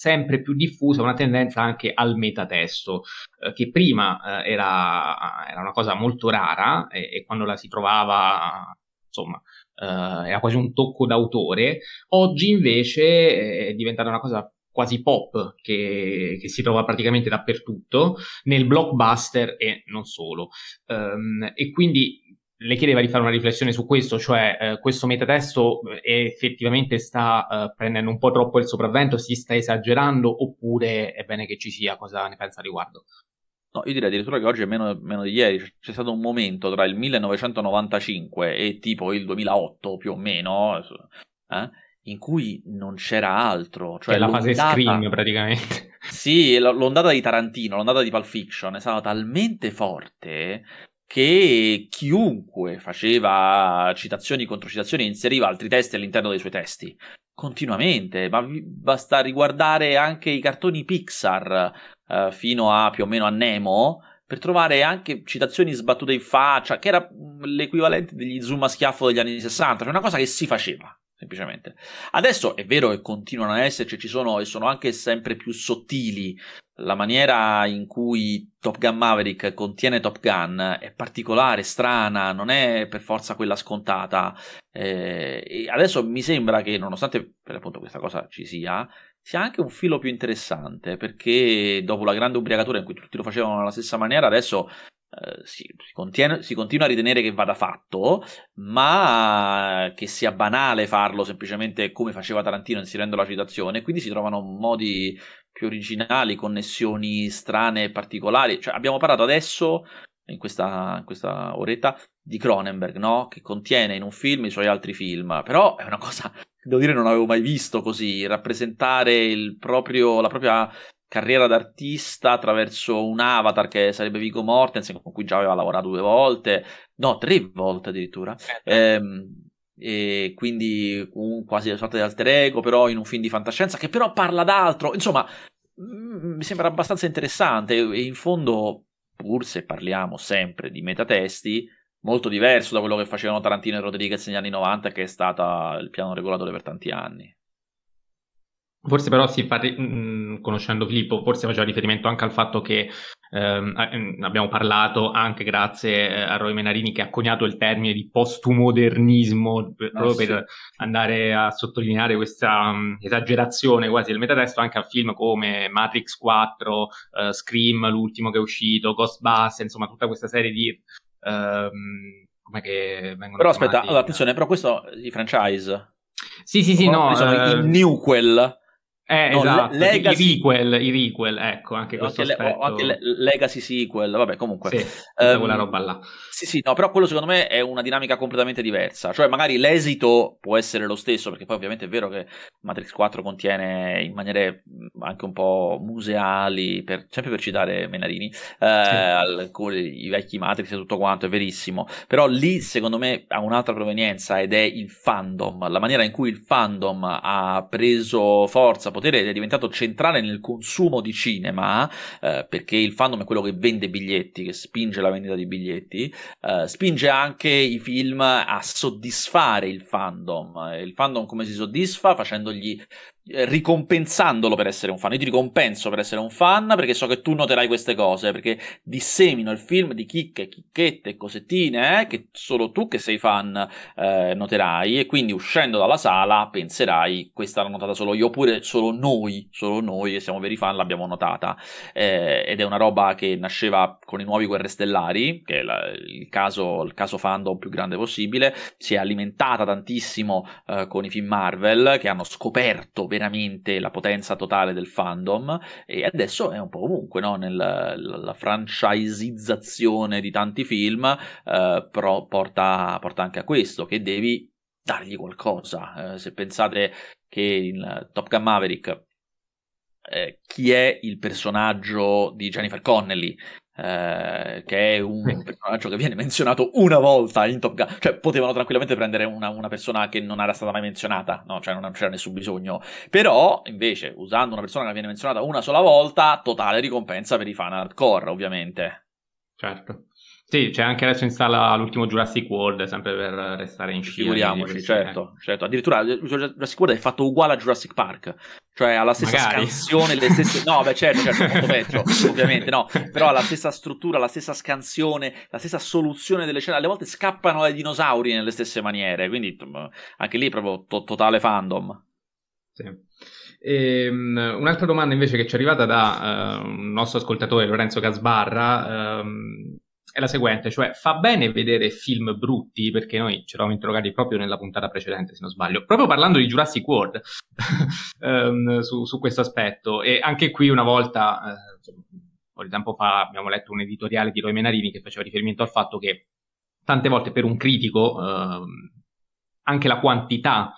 sempre più diffusa una tendenza anche al metatesto, eh, che prima eh, era, era, una cosa molto rara e, e quando la si trovava, insomma, eh, era quasi un tocco d'autore, oggi invece è diventata una cosa quasi pop che, che, si trova praticamente dappertutto, nel blockbuster e non solo. Um, e quindi le chiedeva di fare una riflessione su questo, cioè eh, questo metatesto eh, effettivamente sta eh, prendendo un po' troppo il sopravvento, si sta esagerando oppure è bene che ci sia, cosa ne pensa a riguardo? No, io direi addirittura che oggi è meno, meno, di ieri, c'è stato un momento tra il 1995 e tipo il 2008 più o meno, eh, in cui non c'era altro. Cioè è la fase scream praticamente. Sì, l'ondata di Tarantino, l'ondata di Pulp Fiction è stata talmente forte che chiunque faceva citazioni contro citazioni inseriva altri testi all'interno dei suoi testi continuamente, ma basta riguardare anche i cartoni Pixar eh, fino a più o meno a Nemo per trovare anche citazioni sbattute in faccia, che era l'equivalente degli zoom a schiaffo degli anni 60, cioè una cosa che si faceva semplicemente. Adesso è vero che continuano a esserci, ci sono e sono anche sempre più sottili la maniera in cui Top Gun Maverick contiene Top Gun è particolare, strana, non è per forza quella scontata. Eh, adesso mi sembra che, nonostante per appunto questa cosa ci sia, sia anche un filo più interessante perché dopo la grande ubriacatura in cui tutti lo facevano alla stessa maniera, adesso Uh, si, contiene, si, continua a ritenere che vada fatto, ma che sia banale farlo semplicemente come faceva Tarantino inserendo la citazione, quindi si trovano modi più originali, connessioni strane e particolari. Cioè, abbiamo parlato adesso, in questa, in questa oretta, di Cronenberg, no? Che contiene in un film i suoi altri film, però è una cosa devo dire non avevo mai visto così, rappresentare proprio, la propria carriera d'artista attraverso un avatar che sarebbe Vigo Mortensen, con cui già aveva lavorato due volte, no, tre volte addirittura. Eh, ehm, e quindi un quasi una sorta di alter ego, però in un film di fantascienza che però parla d'altro. Insomma, mm, mi sembra abbastanza interessante e in fondo, pur se parliamo sempre di metatesti, molto diverso da quello che facevano Tarantino e Rodriguez negli anni 90, che è stata il piano regolatore per tanti anni. Forse però si fa, mh, conoscendo Filippo, forse faceva riferimento anche al fatto che ehm, mm, abbiamo parlato anche grazie eh, a Roy Menarini che ha coniato il termine di postumodernismo per, ah, proprio sì. per andare a sottolineare questa um, esagerazione quasi del metatesto anche a film come Matrix 4, uh, eh, Scream, l'ultimo che è uscito, Ghostbusters, insomma tutta questa serie di... Um, come che vengono Però aspetta, allora, attenzione, però questo i franchise sì, sì, sì, no. Sono uh, i Newquel Eh, no, esatto, Legacy... i requel, i requel, ecco, anche questo anche, aspetto. Le, anche le, Legacy sequel, vabbè, comunque. Sì, um, quella roba là. Sì, sì, no, però quello secondo me è una dinamica completamente diversa, cioè magari l'esito può essere lo stesso, perché poi ovviamente è vero che Matrix 4 contiene in maniere anche un po' museali, per, sempre per citare Menarini, eh, sì. alcuni, i vecchi Matrix e tutto quanto, è verissimo, però lì secondo me ha un'altra provenienza ed è il fandom, la maniera in cui il fandom ha preso forza, potere è diventato centrale nel consumo di cinema, eh, perché il fandom è quello che vende biglietti, che spinge la vendita di biglietti, eh, spinge anche i film a soddisfare il fandom. Il fandom come si soddisfa? Facendogli ricompensandolo per essere un fan. Io ti ricompenso per essere un fan perché so che tu noterai queste cose, perché dissemino il film di chicche, chicchette e cosettine eh, che solo tu che sei fan eh, noterai. E quindi uscendo dalla sala penserai questa l'ho notata solo io oppure solo noi, solo noi che siamo veri fan l'abbiamo notata eh, ed è una roba che nasceva con i nuovi Guerre Stellari, che è la, il, caso, il caso fandom più grande possibile, si è alimentata tantissimo eh, con i film Marvel che hanno scoperto veramente veramente la potenza totale del fandom e adesso è un po' ovunque, no? Nella franchisizzazione di tanti film eh, però porta, porta, anche a questo, che devi dargli qualcosa. Eh, se pensate che in Top Gun Maverick eh, chi è il personaggio di Jennifer Connelly eh, che è un personaggio che viene menzionato una volta in Top Gun, cioè potevano tranquillamente prendere una, una persona che non era stata mai menzionata, no? cioè non c'era nessun bisogno, però invece usando una persona che viene menzionata una sola volta, totale ricompensa per i fan hardcore ovviamente. Certo. Sì, c'è anche adesso in sala l'ultimo Jurassic World, sempre per restare in scia. Figuriamoci, certo, eh. certo. Addirittura Jurassic World è fatto uguale a Jurassic Park, cioè ha la stessa Magari. scansione, le stesse... No, beh certo, certo, molto peggio, ovviamente, no. Però ha la stessa struttura, la stessa scansione, la stessa soluzione delle scene. Alle volte scappano ai dinosauri nelle stesse maniere, quindi anche lì è proprio to- totale fandom. Sì. E, um, un'altra domanda invece che ci è arrivata da uh, un nostro ascoltatore, Lorenzo Casbarra, um, è la seguente, cioè fa bene vedere film brutti, perché noi ci eravamo interrogati proprio nella puntata precedente, se non sbaglio, proprio parlando di Jurassic World um, su, su, questo aspetto. E anche qui una volta, eh, un po' di tempo fa, abbiamo letto un editoriale di Roy Menarini che faceva riferimento al fatto che tante volte per un critico eh, anche la quantità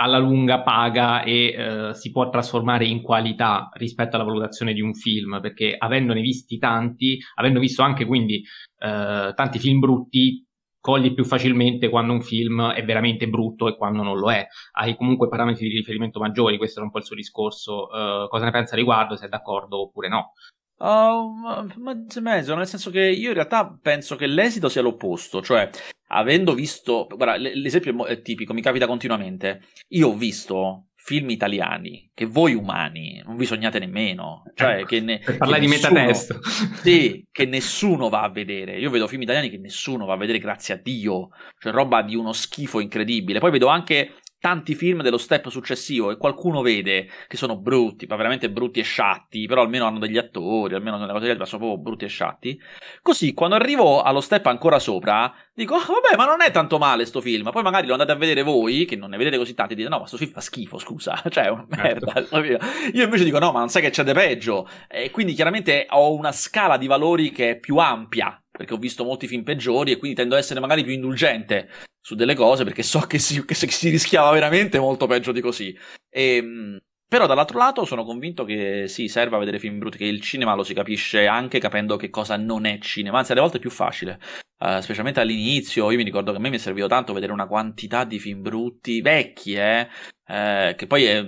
alla lunga paga e eh, si può trasformare in qualità rispetto alla valutazione di un film, perché avendone visti tanti, avendo visto anche quindi eh, tanti film brutti, cogli più facilmente quando un film è veramente brutto e quando non lo è. Hai comunque parametri di riferimento maggiori, questo era un po' il suo discorso. Uh, cosa ne pensa riguardo, se è d'accordo oppure no? Uh, mezzo mezzo, nel senso che io in realtà penso che l'esito sia l'opposto, cioè avendo visto, guarda, l'esempio è tipico, mi capita continuamente. Io ho visto film italiani che voi umani non vi sognate nemmeno, cioè ecco, che ne, per parlare di metatesto. Sì, che nessuno va a vedere. Io vedo film italiani che nessuno va a vedere, grazie a Dio, cioè roba di uno schifo incredibile. Poi vedo anche tanti film dello step successivo e qualcuno vede che sono brutti, ma veramente brutti e sciatti, però almeno hanno degli attori, almeno nelle cose ma sono proprio brutti e sciatti. Così quando arrivo allo step ancora sopra, dico, oh, vabbè, ma non è tanto male sto film. Poi magari lo andate a vedere voi, che non ne vedete così tanti, e dite, no, ma sto film fa schifo, scusa, cioè è una certo. merda. Io invece dico, no, ma non sai che c'è di peggio. E quindi chiaramente ho una scala di valori che è più ampia perché ho visto molti film peggiori e quindi tendo ad essere magari più indulgente su delle cose perché so che si, che si rischiava veramente molto peggio di così. E, ehm, però dall'altro lato sono convinto che sì, serve a vedere film brutti, che il cinema lo si capisce anche capendo che cosa non è cinema, anzi alle volte è più facile, uh, specialmente all'inizio, io mi ricordo che a me mi è servito tanto vedere una quantità di film brutti, vecchi, eh, eh che poi è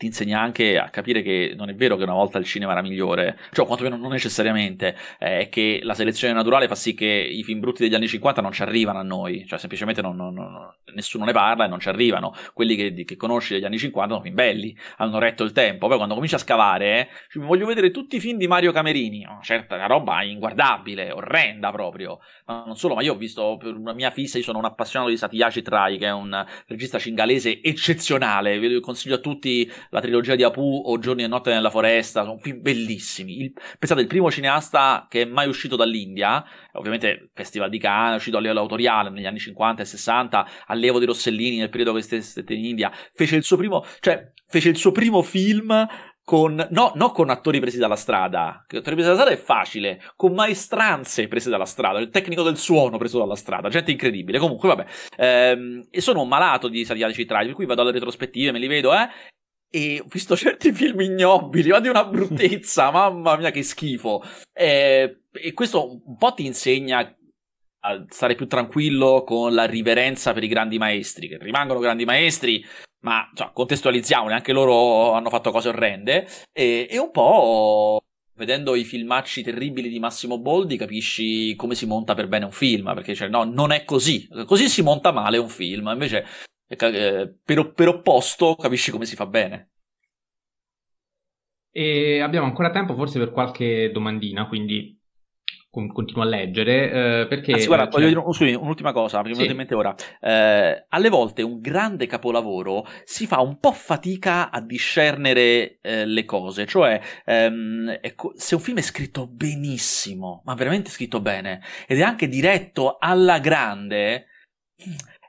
ti insegna anche a capire che non è vero che una volta il cinema era migliore, cioè quantomeno non necessariamente, è eh, che la selezione naturale fa sì che i film brutti degli anni 50 non ci arrivano a noi, cioè semplicemente non, non, non, nessuno ne parla e non ci arrivano. Quelli che, che, conosci degli anni 50 sono film belli, hanno retto il tempo. Poi quando cominci a scavare, eh, voglio vedere tutti i film di Mario Camerini, una certa roba inguardabile, orrenda proprio. Ma non solo, ma io ho visto per una mia fissa, io sono un appassionato di Satyajit Rai, che è un regista cingalese eccezionale, vi consiglio a tutti la trilogia di Apu o Giorni e Notte nella foresta, sono film bellissimi. Il, pensate, il primo cineasta che è mai uscito dall'India, ovviamente Festival di Cannes, è uscito a livello autoriale negli anni 50 e 60, allievo di Rossellini nel periodo che stette in India, fece il suo primo, cioè, fece il suo primo film con, no, no con attori presi dalla strada, che attori presi dalla strada è facile, con maestranze prese dalla strada, il tecnico del suono preso dalla strada, gente incredibile. Comunque, vabbè, ehm, e sono un malato di sadiatici tragici, per cui vado alle retrospettive, me li vedo, eh, e ho visto certi film ignobili, ma di una bruttezza, mamma mia che schifo. E, e questo un po' ti insegna a stare più tranquillo con la riverenza per i grandi maestri, che rimangono grandi maestri, ma cioè, contestualizziamoli, anche loro hanno fatto cose orrende, e, e un po' vedendo i filmacci terribili di Massimo Boldi capisci come si monta per bene un film, perché cioè, no, non è così, così si monta male un film, invece eh, per, per opposto capisci come si fa bene. E abbiamo ancora tempo forse per qualche domandina, quindi continuo a leggere eh, perché Anzi, guarda, voglio dire scusami, un'ultima cosa sì. mi in mente ora eh, alle volte un grande capolavoro si fa un po' fatica a discernere eh, le cose cioè ehm, ecco, se un film è scritto benissimo ma veramente scritto bene ed è anche diretto alla grande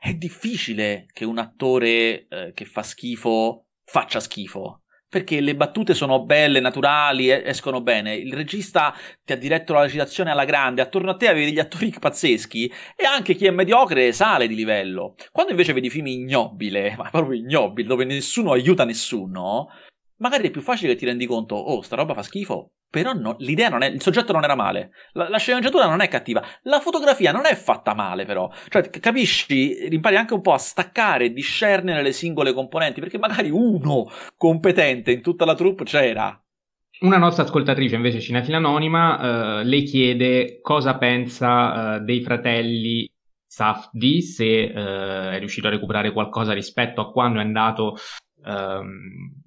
è difficile che un attore eh, che fa schifo faccia schifo perché le battute sono belle, naturali, escono bene. Il regista ti ha diretto la recitazione alla grande, attorno a te avevi degli attori pazzeschi e anche chi è mediocre sale di livello. Quando invece vedi film ignobile, ma proprio ignobile, dove nessuno aiuta nessuno, magari è più facile che ti rendi conto, oh, sta roba fa schifo, però no, l'idea non è, il soggetto non era male, la, la, sceneggiatura non è cattiva, la fotografia non è fatta male però, cioè capisci, impari anche un po' a staccare discernere le singole componenti, perché magari uno competente in tutta la troupe c'era. Una nostra ascoltatrice invece cinefila anonima eh, le chiede cosa pensa eh, dei fratelli Safdi, se eh, è riuscito a recuperare qualcosa rispetto a quando è andato ehm,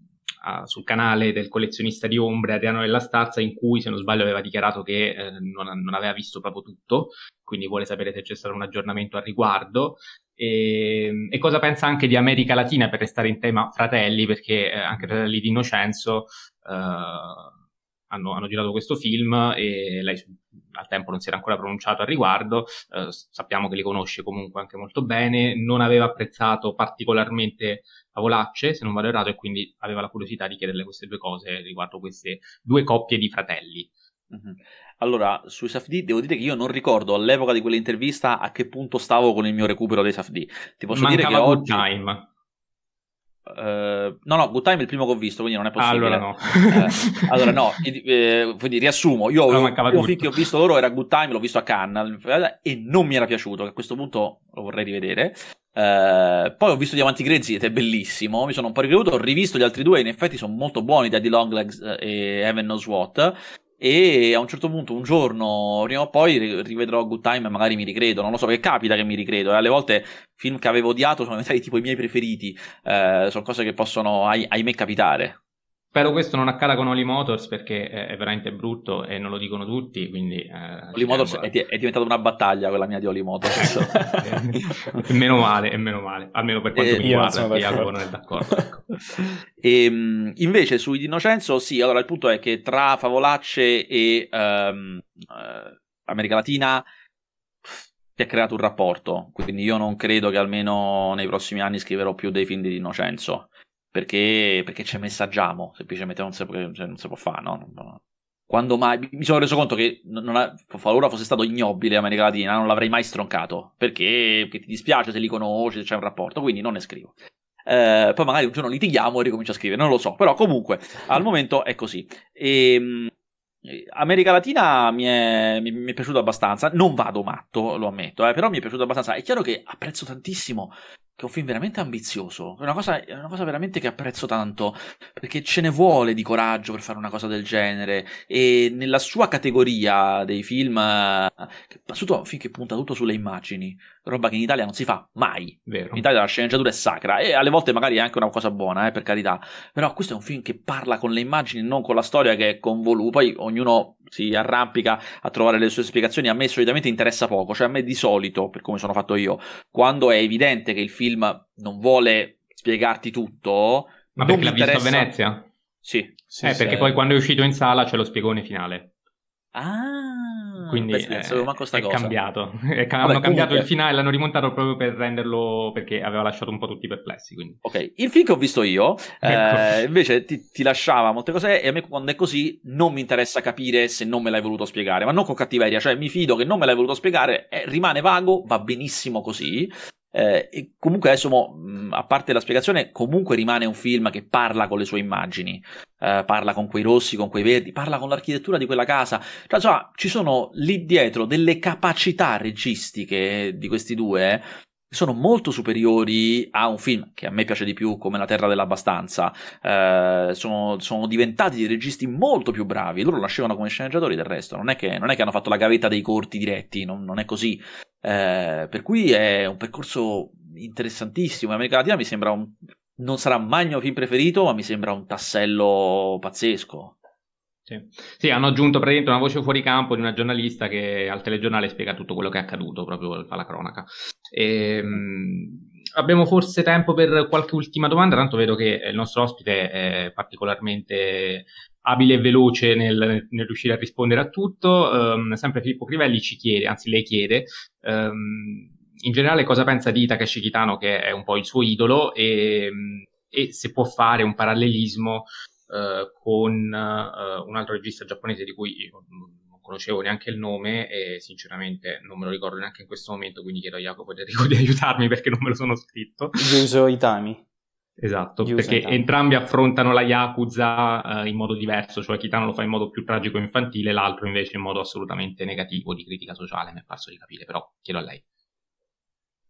a, sul canale del collezionista di ombre Adriano della Stazza in cui se non sbaglio aveva dichiarato che eh, non, non, aveva visto proprio tutto quindi vuole sapere se c'è stato un aggiornamento al riguardo. E, e cosa pensa anche di America Latina per restare in tema fratelli perché eh, anche fratelli di Innocenzo eh, hanno, hanno, girato questo film e lei al tempo non si era ancora pronunciato al riguardo, eh, sappiamo che li conosce comunque anche molto bene, non aveva apprezzato particolarmente Favolacce, se non vado errato, e quindi aveva la curiosità di chiederle queste due cose riguardo queste due coppie di fratelli. Mm-hmm. Allora, sui Safdie devo dire che io non ricordo all'epoca di quell'intervista a che punto stavo con il mio recupero dei Safdie. Ti posso Mancava dire che oggi... Time. Uh, no, no, Good Time è il primo che ho visto, quindi non è possibile. allora no. uh, allora no, eh, quindi riassumo, io il film che ho visto loro era Good Time, l'ho visto a Cannes e non mi era piaciuto, a questo punto lo vorrei rivedere. Uh, poi ho visto Diamanti Grezzi ed è bellissimo, mi sono un po' ricreduto, ho rivisto gli altri due, in effetti sono molto buoni, Daddy Longlegs e Heaven Knows What e a un certo punto un giorno prima o poi rivedrò Good Time e magari mi ricredo non lo so perché capita che mi ricredo e alle volte film che avevo odiato sono diventati tipo i miei preferiti eh, sono cose che possono ahimè capitare Spero questo non accada con Oli Motors perché è veramente brutto e non lo dicono tutti. Quindi, eh, Oli Motors è, è, diventata una battaglia quella mia di Oli Motors. meno male, è meno male, almeno per quanto eh, mi riguarda, Iacopo non è d'accordo. Ecco. e, ehm, invece Di Innocenzo, sì, allora il punto è che tra Favolacce e um, uh, America Latina si è creato un rapporto, quindi io non credo che almeno nei prossimi anni scriverò più dei film di Innocenzo perché, perché ci messaggiamo, semplicemente non si, cioè non si può fare, no? Quando mai mi sono reso conto che non ha, qualora fosse stato ignobile America Latina, non l'avrei mai stroncato perché, perché ti dispiace se li conosci, se c'è un rapporto, quindi non ne scrivo. Eh, poi magari un giorno litighiamo e ricomincio a scrivere, non lo so, però comunque al momento è così. E, ehm, America Latina mi è, mi, mi è, piaciuto abbastanza, non vado matto, lo ammetto, eh, però mi è piaciuto abbastanza. È chiaro che apprezzo tantissimo che è un film veramente ambizioso, è una, cosa, è una cosa veramente che apprezzo tanto, perché ce ne vuole di coraggio per fare una cosa del genere, e nella sua categoria dei film, soprattutto film che punta tutto sulle immagini, roba che in Italia non si fa mai. Vero. In Italia la sceneggiatura è sacra, e alle volte magari è anche una cosa buona, eh, per carità, però questo è un film che parla con le immagini, non con la storia che è convoluta, poi ognuno si arrampica a trovare le sue spiegazioni, a me solitamente interessa poco, cioè a me di solito, per come sono fatto io, quando è evidente che il film non vuole spiegarti tutto, Ma perché l'ha visto a Venezia? Sì. sì eh, perché poi quando è uscito in sala c'è lo spiegone finale. Ah, quindi beh, è, è cambiato. Vabbè, hanno cambiato comunque... il finale, l'hanno rimontato proprio per renderlo perché aveva lasciato un po' tutti perplessi. Quindi. Ok, il film che ho visto io ecco. eh, invece ti, ti, lasciava molte cose e a me quando è così non mi interessa capire se non me l'hai voluto spiegare, ma non con cattiveria, cioè mi fido che non me l'hai voluto spiegare, eh, rimane vago, va benissimo così. Eh, comunque adesso, mo, a parte la spiegazione, comunque rimane un film che parla con le sue immagini, eh, parla con quei rossi, con quei verdi, parla con l'architettura di quella casa. Cioè, insomma, ci sono lì dietro delle capacità registiche di questi due che sono molto superiori a un film che a me piace di più come La Terra dell'Abbastanza. Eh, sono, sono, diventati dei registi molto più bravi. Loro nascevano come sceneggiatori del resto. Non è che, non è che hanno fatto la gavetta dei corti diretti, non, non è così. Eh, per cui è un percorso interessantissimo. America Latina mi sembra un. Non sarà mai il mio film preferito, ma mi sembra un tassello pazzesco. Sì. sì. hanno aggiunto praticamente una voce fuori campo di una giornalista che al telegiornale spiega tutto quello che è accaduto, proprio fa la cronaca. E, ehm, abbiamo forse tempo per qualche ultima domanda, tanto vedo che il nostro ospite è particolarmente abile e veloce nel, nel riuscire a rispondere a tutto. Um, sempre Filippo Crivelli ci chiede, anzi lei chiede, um, in generale cosa pensa di Takeshi Kitano, che è un po' il suo idolo, e, e se può fare un parallelismo uh, con uh, un altro regista giapponese di cui io non conoscevo neanche il nome e sinceramente non me lo ricordo neanche in questo momento, quindi chiedo a Jacopo e Enrico di aiutarmi perché non me lo sono scritto. Yuzo Itami. Esatto, Yusa perché intanto. entrambi affrontano la Yakuza uh, in modo diverso, cioè Kitano lo fa in modo più tragico e infantile, l'altro invece in modo assolutamente negativo di critica sociale, mi è parso di capire, però chiedo a lei.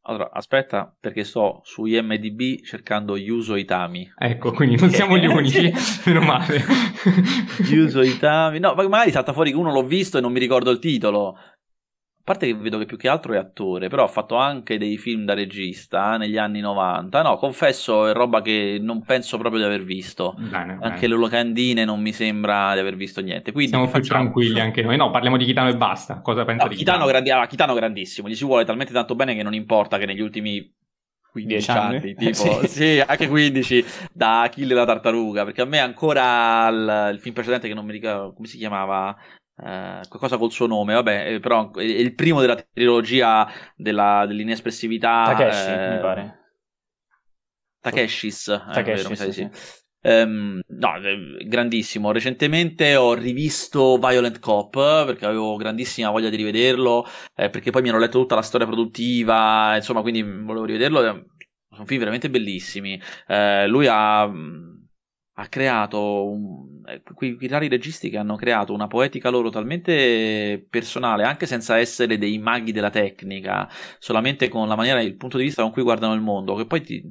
Allora, aspetta, perché sto su IMDB cercando Yuso Itami. Ecco, quindi non siamo gli unici, meno male. Yuso Itami, no, magari salta fuori che uno l'ho visto e non mi ricordo il titolo. A parte che vedo che più che altro è attore, però ha fatto anche dei film da regista negli anni 90. No, confesso, è roba che non penso proprio di aver visto. Bene, anche bene. le locandine non mi sembra di aver visto niente. Quindi Siamo più tranquilli anche noi. No, parliamo di Chitano e basta. Cosa pensa no, di Chitano? Chitano? Grandi... Chitano grandissimo, gli si vuole talmente tanto bene che non importa che negli ultimi 15 anni, anni tipo, sì. sì. anche 15 da Achille la tartaruga, perché a me ancora il, il film precedente che non mi ricordo come si chiamava, Qualcosa col suo nome, vabbè, eh, però è il primo della trilogia della, dell'inespressività. Takeshi, eh, mi pare. Takeshis, eh, Takeshi, vero, sì, sì. Um, no, grandissimo. Recentemente ho rivisto Violent Cop perché avevo grandissima voglia di rivederlo. Eh, perché poi mi hanno letto tutta la storia produttiva, insomma, quindi volevo rivederlo. Sono film veramente bellissimi. Eh, lui ha ha creato un, eh, quei, quei rari registi che hanno creato una poetica loro talmente personale, anche senza essere dei maghi della tecnica, solamente con la maniera, il punto di vista con cui guardano il mondo, che poi ti,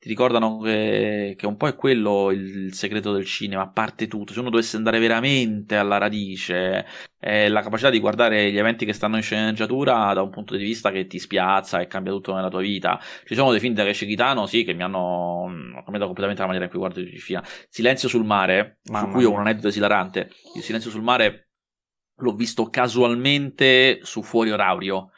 ti ricordano che, che, un po' è quello il segreto del cinema, a parte tutto, se uno dovesse andare veramente alla radice, è la capacità di guardare gli eventi che stanno in sceneggiatura da un punto di vista che ti spiazza e cambia tutto nella tua vita. Ci sono dei film da Kitano, sì, che mi hanno, hanno cambiato completamente la maniera in cui guardo il film. Silenzio sul mare, Mamma su cui ho un aneddoto esilarante. Il Silenzio sul mare l'ho visto casualmente su Fuori Orario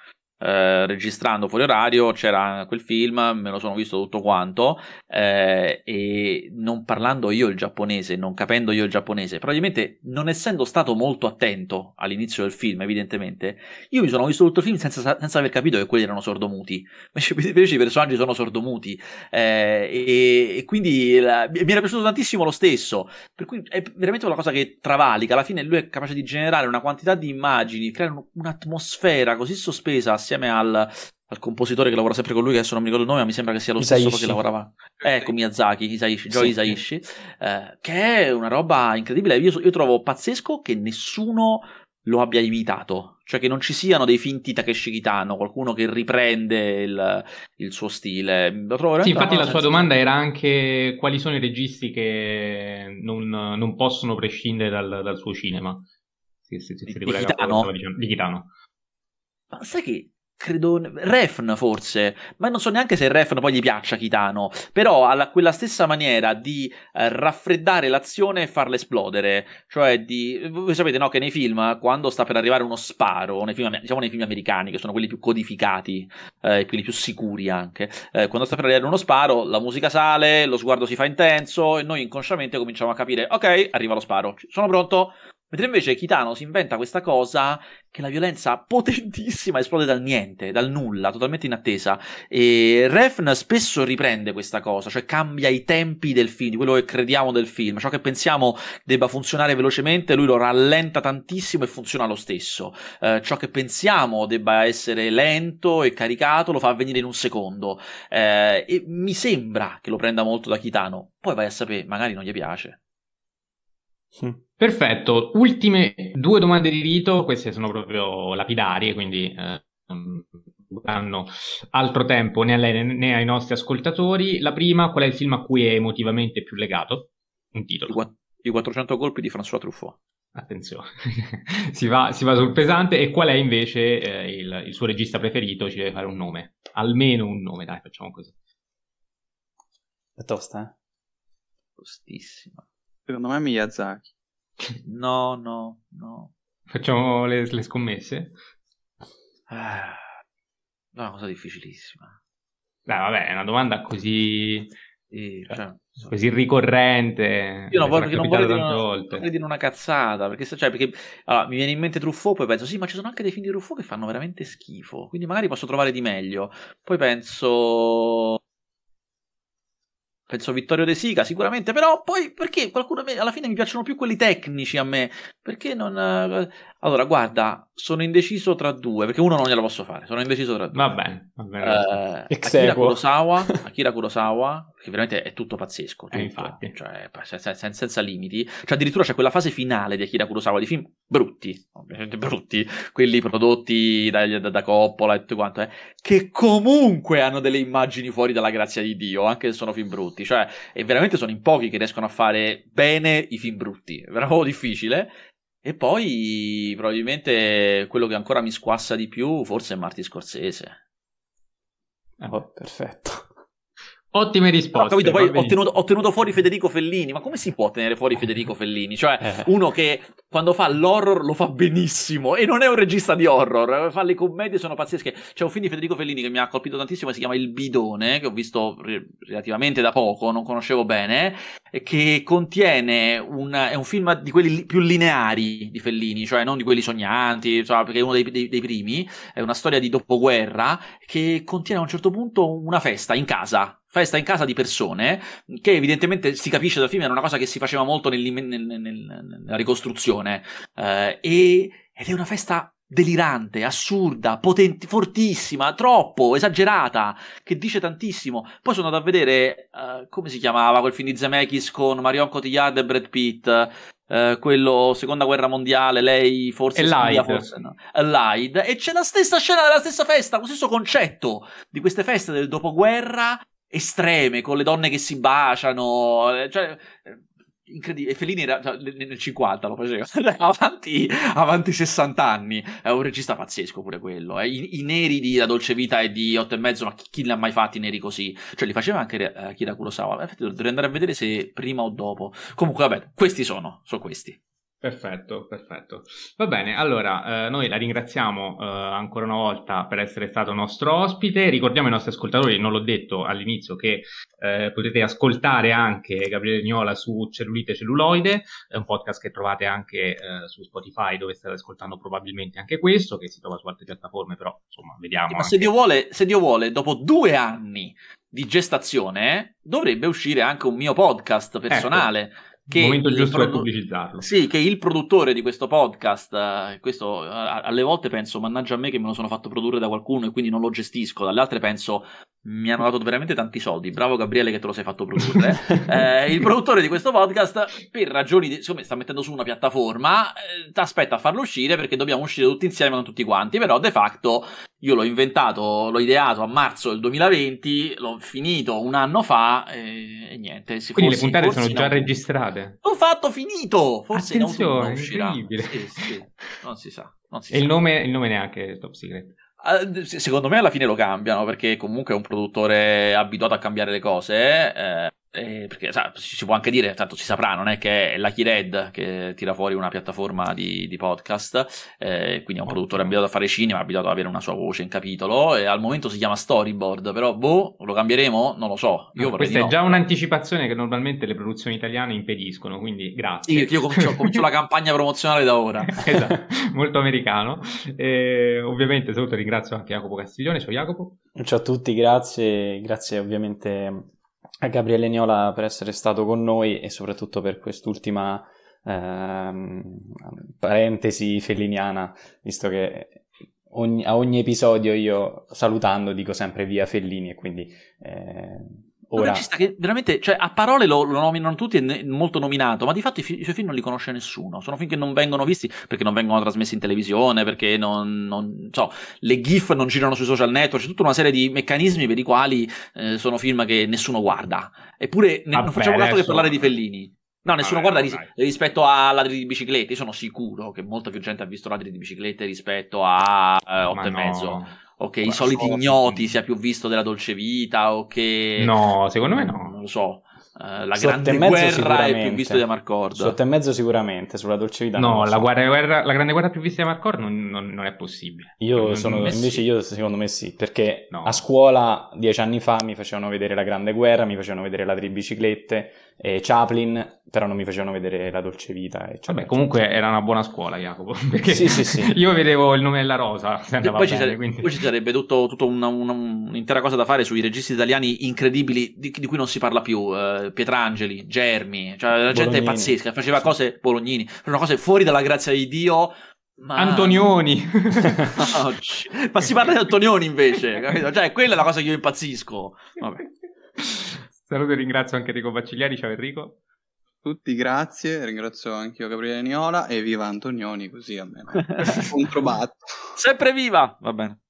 eh, registrando fuori orario c'era quel film, me lo sono visto tutto quanto eh, e non parlando io il giapponese, non capendo io il giapponese, probabilmente non essendo stato molto attento all'inizio del film, evidentemente, io mi sono visto tutto il film senza, senza aver capito che quelli erano sordomuti, invece i personaggi sono sordomuti. Eh, e, e, quindi la, mi era piaciuto tantissimo lo stesso, per cui è veramente una cosa che travalica, alla fine lui è capace di generare una quantità di immagini, creare un'atmosfera così sospesa assieme al, al compositore che lavora sempre con lui, che adesso non mi ricordo il nome, ma mi sembra che sia lo Isaishi. stesso che lavorava. Ecco, Miyazaki, Isaishi, Joe Sì. Isaishi, eh, che è una roba incredibile. Io, io trovo pazzesco che nessuno lo abbia imitato, cioè che non ci siano dei finti Takeshi Kitano, qualcuno che riprende il, il suo stile. Lo trovo veramente Sì, infatti la sua domanda era anche quali sono i registi che non, non possono prescindere dal, dal suo cinema. Sì, sì, si Di- Kitano? dicendo. Di Kitano. Ma sai che credo Refn forse, ma non so neanche se Refn poi gli piaccia Kitano, però ha quella stessa maniera di eh, raffreddare l'azione e farla esplodere, cioè di voi sapete no che nei film quando sta per arrivare uno sparo, nei film, diciamo nei film americani che sono quelli più codificati, eh, quelli più sicuri anche, eh, quando sta per arrivare uno sparo, la musica sale, lo sguardo si fa intenso e noi inconsciamente cominciamo a capire, ok, arriva lo sparo, sono pronto, Mentre invece Kitano si inventa questa cosa che la violenza potentissima esplode dal niente, dal nulla, totalmente inattesa. E Refn spesso riprende questa cosa, cioè cambia i tempi del film, di quello che crediamo del film. Ciò che pensiamo debba funzionare velocemente, lui lo rallenta tantissimo e funziona lo stesso. Eh, ciò che pensiamo debba essere lento e caricato lo fa avvenire in un secondo. Eh, e mi sembra che lo prenda molto da Kitano. Poi vai a sapere, magari non gli piace. Perfetto, ultime due domande di rito, queste sono proprio lapidarie, quindi eh, non danno altro tempo né a lei né ai nostri ascoltatori. La prima, qual è il film a cui è emotivamente più legato? Un titolo. I 400 colpi di François Truffaut. Attenzione, si, va, si, va, sul pesante. E qual è invece eh, il, il, suo regista preferito? Ci deve fare un nome, almeno un nome, dai, facciamo così. È tosta, eh? Tostissima. Secondo me è Miyazaki. No, no, no. Facciamo le, le scommesse? Ah, è una cosa difficilissima. Beh, vabbè, è una domanda così... Sì, cioè, così ricorrente. Io non voglio, non voglio, dire una, voglio dire una cazzata, perché, cioè, perché allora, mi viene in mente Truffaut, poi penso, sì, ma ci sono anche dei film di Truffaut che fanno veramente schifo, quindi magari posso trovare di meglio. Poi penso penso Vittorio De Sica sicuramente, però poi perché qualcuno alla fine mi piacciono più quelli tecnici a me, perché non... Eh, allora, guarda, sono indeciso tra due, perché uno non glielo posso fare, sono indeciso tra due. Va bene, va bene. Eh, Akira Kurosawa, Akira Kurosawa, che veramente è tutto pazzesco, tutto, eh, infatti. Cioè, senza, senza, limiti. Cioè, addirittura c'è quella fase finale di Akira Kurosawa, di film brutti, ovviamente brutti, quelli prodotti da, da, da Coppola e tutto quanto, eh, che comunque hanno delle immagini fuori dalla grazia di Dio, anche se sono film brutti. Cioè, e veramente sono in pochi che riescono a fare bene i film brutti. È veramente difficile. E poi probabilmente quello che ancora mi squassa di più forse è Marty Scorsese. Oh, perfetto. Ottime risposte. Capito, poi ho tenuto, ho tenuto, fuori Federico Fellini, ma come si può tenere fuori Federico Fellini? Cioè, eh. uno che quando fa l'horror lo fa benissimo e non è un regista di horror, fa le commedie sono pazzesche. C'è un film di Federico Fellini che mi ha colpito tantissimo, si chiama Il bidone, che ho visto re- relativamente da poco, non conoscevo bene, che contiene un, è un film di quelli più lineari di Fellini, cioè non di quelli sognanti, insomma, perché è uno dei, dei, dei primi, è una storia di dopoguerra che contiene a un certo punto una festa in casa festa in casa di persone, che evidentemente si capisce dal film era una cosa che si faceva molto nel, nel, nel, nella ricostruzione, eh, e, ed è una festa delirante, assurda, potente, fortissima, troppo, esagerata, che dice tantissimo. Poi sono andato a vedere, uh, come si chiamava quel film di Zemeckis con Marion Cotillard e Brad Pitt, uh, quello Seconda Guerra Mondiale, lei forse... Lied. Forse no. Lied. E c'è la stessa scena della stessa festa, lo stesso concetto di queste feste del dopoguerra estreme, con le donne che si baciano, cioè incredibile. Fellini era cioè, nel 50 lo faceva, avanti, avanti 60 anni. È un regista pazzesco pure quello. Eh. I, I, neri di La Dolce Vita e di Otto e Mezzo, ma chi, chi li ha mai fatti i neri così? Cioè, li faceva anche uh, Kira Kurosawa. Infatti, dovrei andare a vedere se prima o dopo. Comunque, vabbè, questi sono, sono questi. Perfetto, perfetto. Va bene, allora eh, noi la ringraziamo eh, ancora una volta per essere stato nostro ospite. Ricordiamo ai nostri ascoltatori, non l'ho detto all'inizio, che eh, potete ascoltare anche Gabriele Gnola su Cellulite Celluloide, è un podcast che trovate anche eh, su Spotify dove state ascoltando probabilmente anche questo, che si trova su altre piattaforme, però insomma vediamo. ma anche... se, Dio vuole, se Dio vuole, dopo due anni di gestazione dovrebbe uscire anche un mio podcast personale. Ecco che il momento giusto produ- per pubblicizzarlo. Sì, che il produttore di questo podcast, eh, questo alle volte penso, mannaggia a me che me lo sono fatto produrre da qualcuno e quindi non lo gestisco, dalle altre penso, mi hanno dato veramente tanti soldi, bravo Gabriele che te lo sei fatto produrre. eh, il produttore di questo podcast, per ragioni, di, siccome sta mettendo su una piattaforma, eh, ti aspetta a farlo uscire perché dobbiamo uscire tutti insieme, non tutti quanti, però de facto io l'ho inventato, l'ho ideato a marzo del 2020, l'ho finito un anno fa e, e niente. Quindi forse, le puntate sono già registrate? L'ho fatto, finito! Forse Attenzione, in autunno incredibile. Sì, sì. Non si sa. Non si e sa. Il, nome, il nome neanche Top Secret. Uh, secondo me alla fine lo cambiano perché comunque è un produttore abituato a cambiare le cose. Eh, eh, perché sa, si può anche dire, tanto si saprà, non è che è Lucky Red che tira fuori una piattaforma di, di podcast, eh, quindi è un produttore abituato a fare cinema, abituato ad avere una sua voce in capitolo, e al momento si chiama Storyboard, però boh, lo cambieremo? Non lo so. Io no, questa è no. già un'anticipazione che normalmente le produzioni italiane impediscono, quindi grazie. Io, io comincio, comincio la campagna promozionale da ora. esatto, molto americano. E, ovviamente saluto e ringrazio anche Jacopo Castiglione, ciao Jacopo. Ciao a tutti, grazie, grazie ovviamente a Gabriele Niola per essere stato con noi e soprattutto per quest'ultima ehm, parentesi felliniana, visto che ogni, a ogni episodio io salutando dico sempre via Fellini e quindi... Eh, Ora... Un regista che veramente, cioè, a parole lo, lo nominano tutti, è molto nominato, ma di fatto i, fi- i, suoi film non li conosce nessuno. Sono film che non vengono visti perché non vengono trasmessi in televisione, perché non, non so, le GIF non girano sui social network, c'è tutta una serie di meccanismi per i quali eh, sono film che nessuno guarda. Eppure ne, non facciamo altro che parlare di Fellini. No, nessuno ah, guarda ris- rispetto a ladri di biciclette. Io sono sicuro che molta più gente ha visto ladri di biciclette rispetto a eh, 8 e no. mezzo o che i soliti ignoti sia più visto della dolce vita o che... No, secondo me no. Non lo so. Uh, la grande guerra è più visto di Amarcord. Sotto e mezzo sicuramente, sulla dolce vita. No, la, so. guerra, guerra, la, grande guerra più vista di Amarcord non, non, non, è possibile. Io sono, invece sì. io secondo me sì, perché no. a scuola dieci anni fa mi facevano vedere la grande guerra, mi facevano vedere la tri biciclette, e Chaplin, però non mi facevano vedere la dolce vita. Vabbè, comunque era una buona scuola, Jacopo. Perché sì, sì, sì. io vedevo il nome della rosa. Se poi, bene, ci sarebbe, quindi... poi, ci sarebbe, tutto, tutto una, una, un'intera cosa da fare sui registi italiani incredibili di, di cui non si parla più. Uh, Pietrangeli, Germi, cioè la gente è pazzesca, faceva cose, Bolognini, faceva cose fuori dalla grazia di Dio. Ma... Antonioni. ma si parla di Antonioni invece, capito? Cioè, quella è la cosa che io impazzisco. Vabbè. Saluto e ringrazio anche Enrico Baccigliari. Ciao Enrico. Tutti grazie, ringrazio anche io Gabriele Niola e viva Antonioni così almeno controbatto. Sempre viva! Va bene.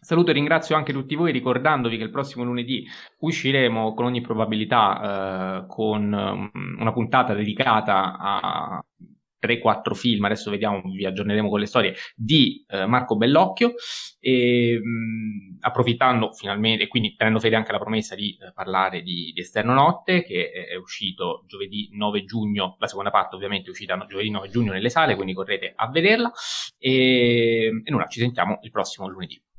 Saluto e ringrazio anche tutti voi ricordandovi che il prossimo lunedì usciremo con ogni probabilità eh, con um, una puntata dedicata a 3-4 film, adesso vediamo, vi aggiorneremo con le storie, di eh, Marco Bellocchio, e, mh, approfittando finalmente, quindi tenendo fede anche alla promessa di eh, parlare di, di, Esterno Notte, che è, è, uscito giovedì 9 giugno, la seconda parte ovviamente è uscita giovedì 9 giugno nelle sale, quindi correte a vederla, e, e nulla, ci sentiamo il prossimo lunedì.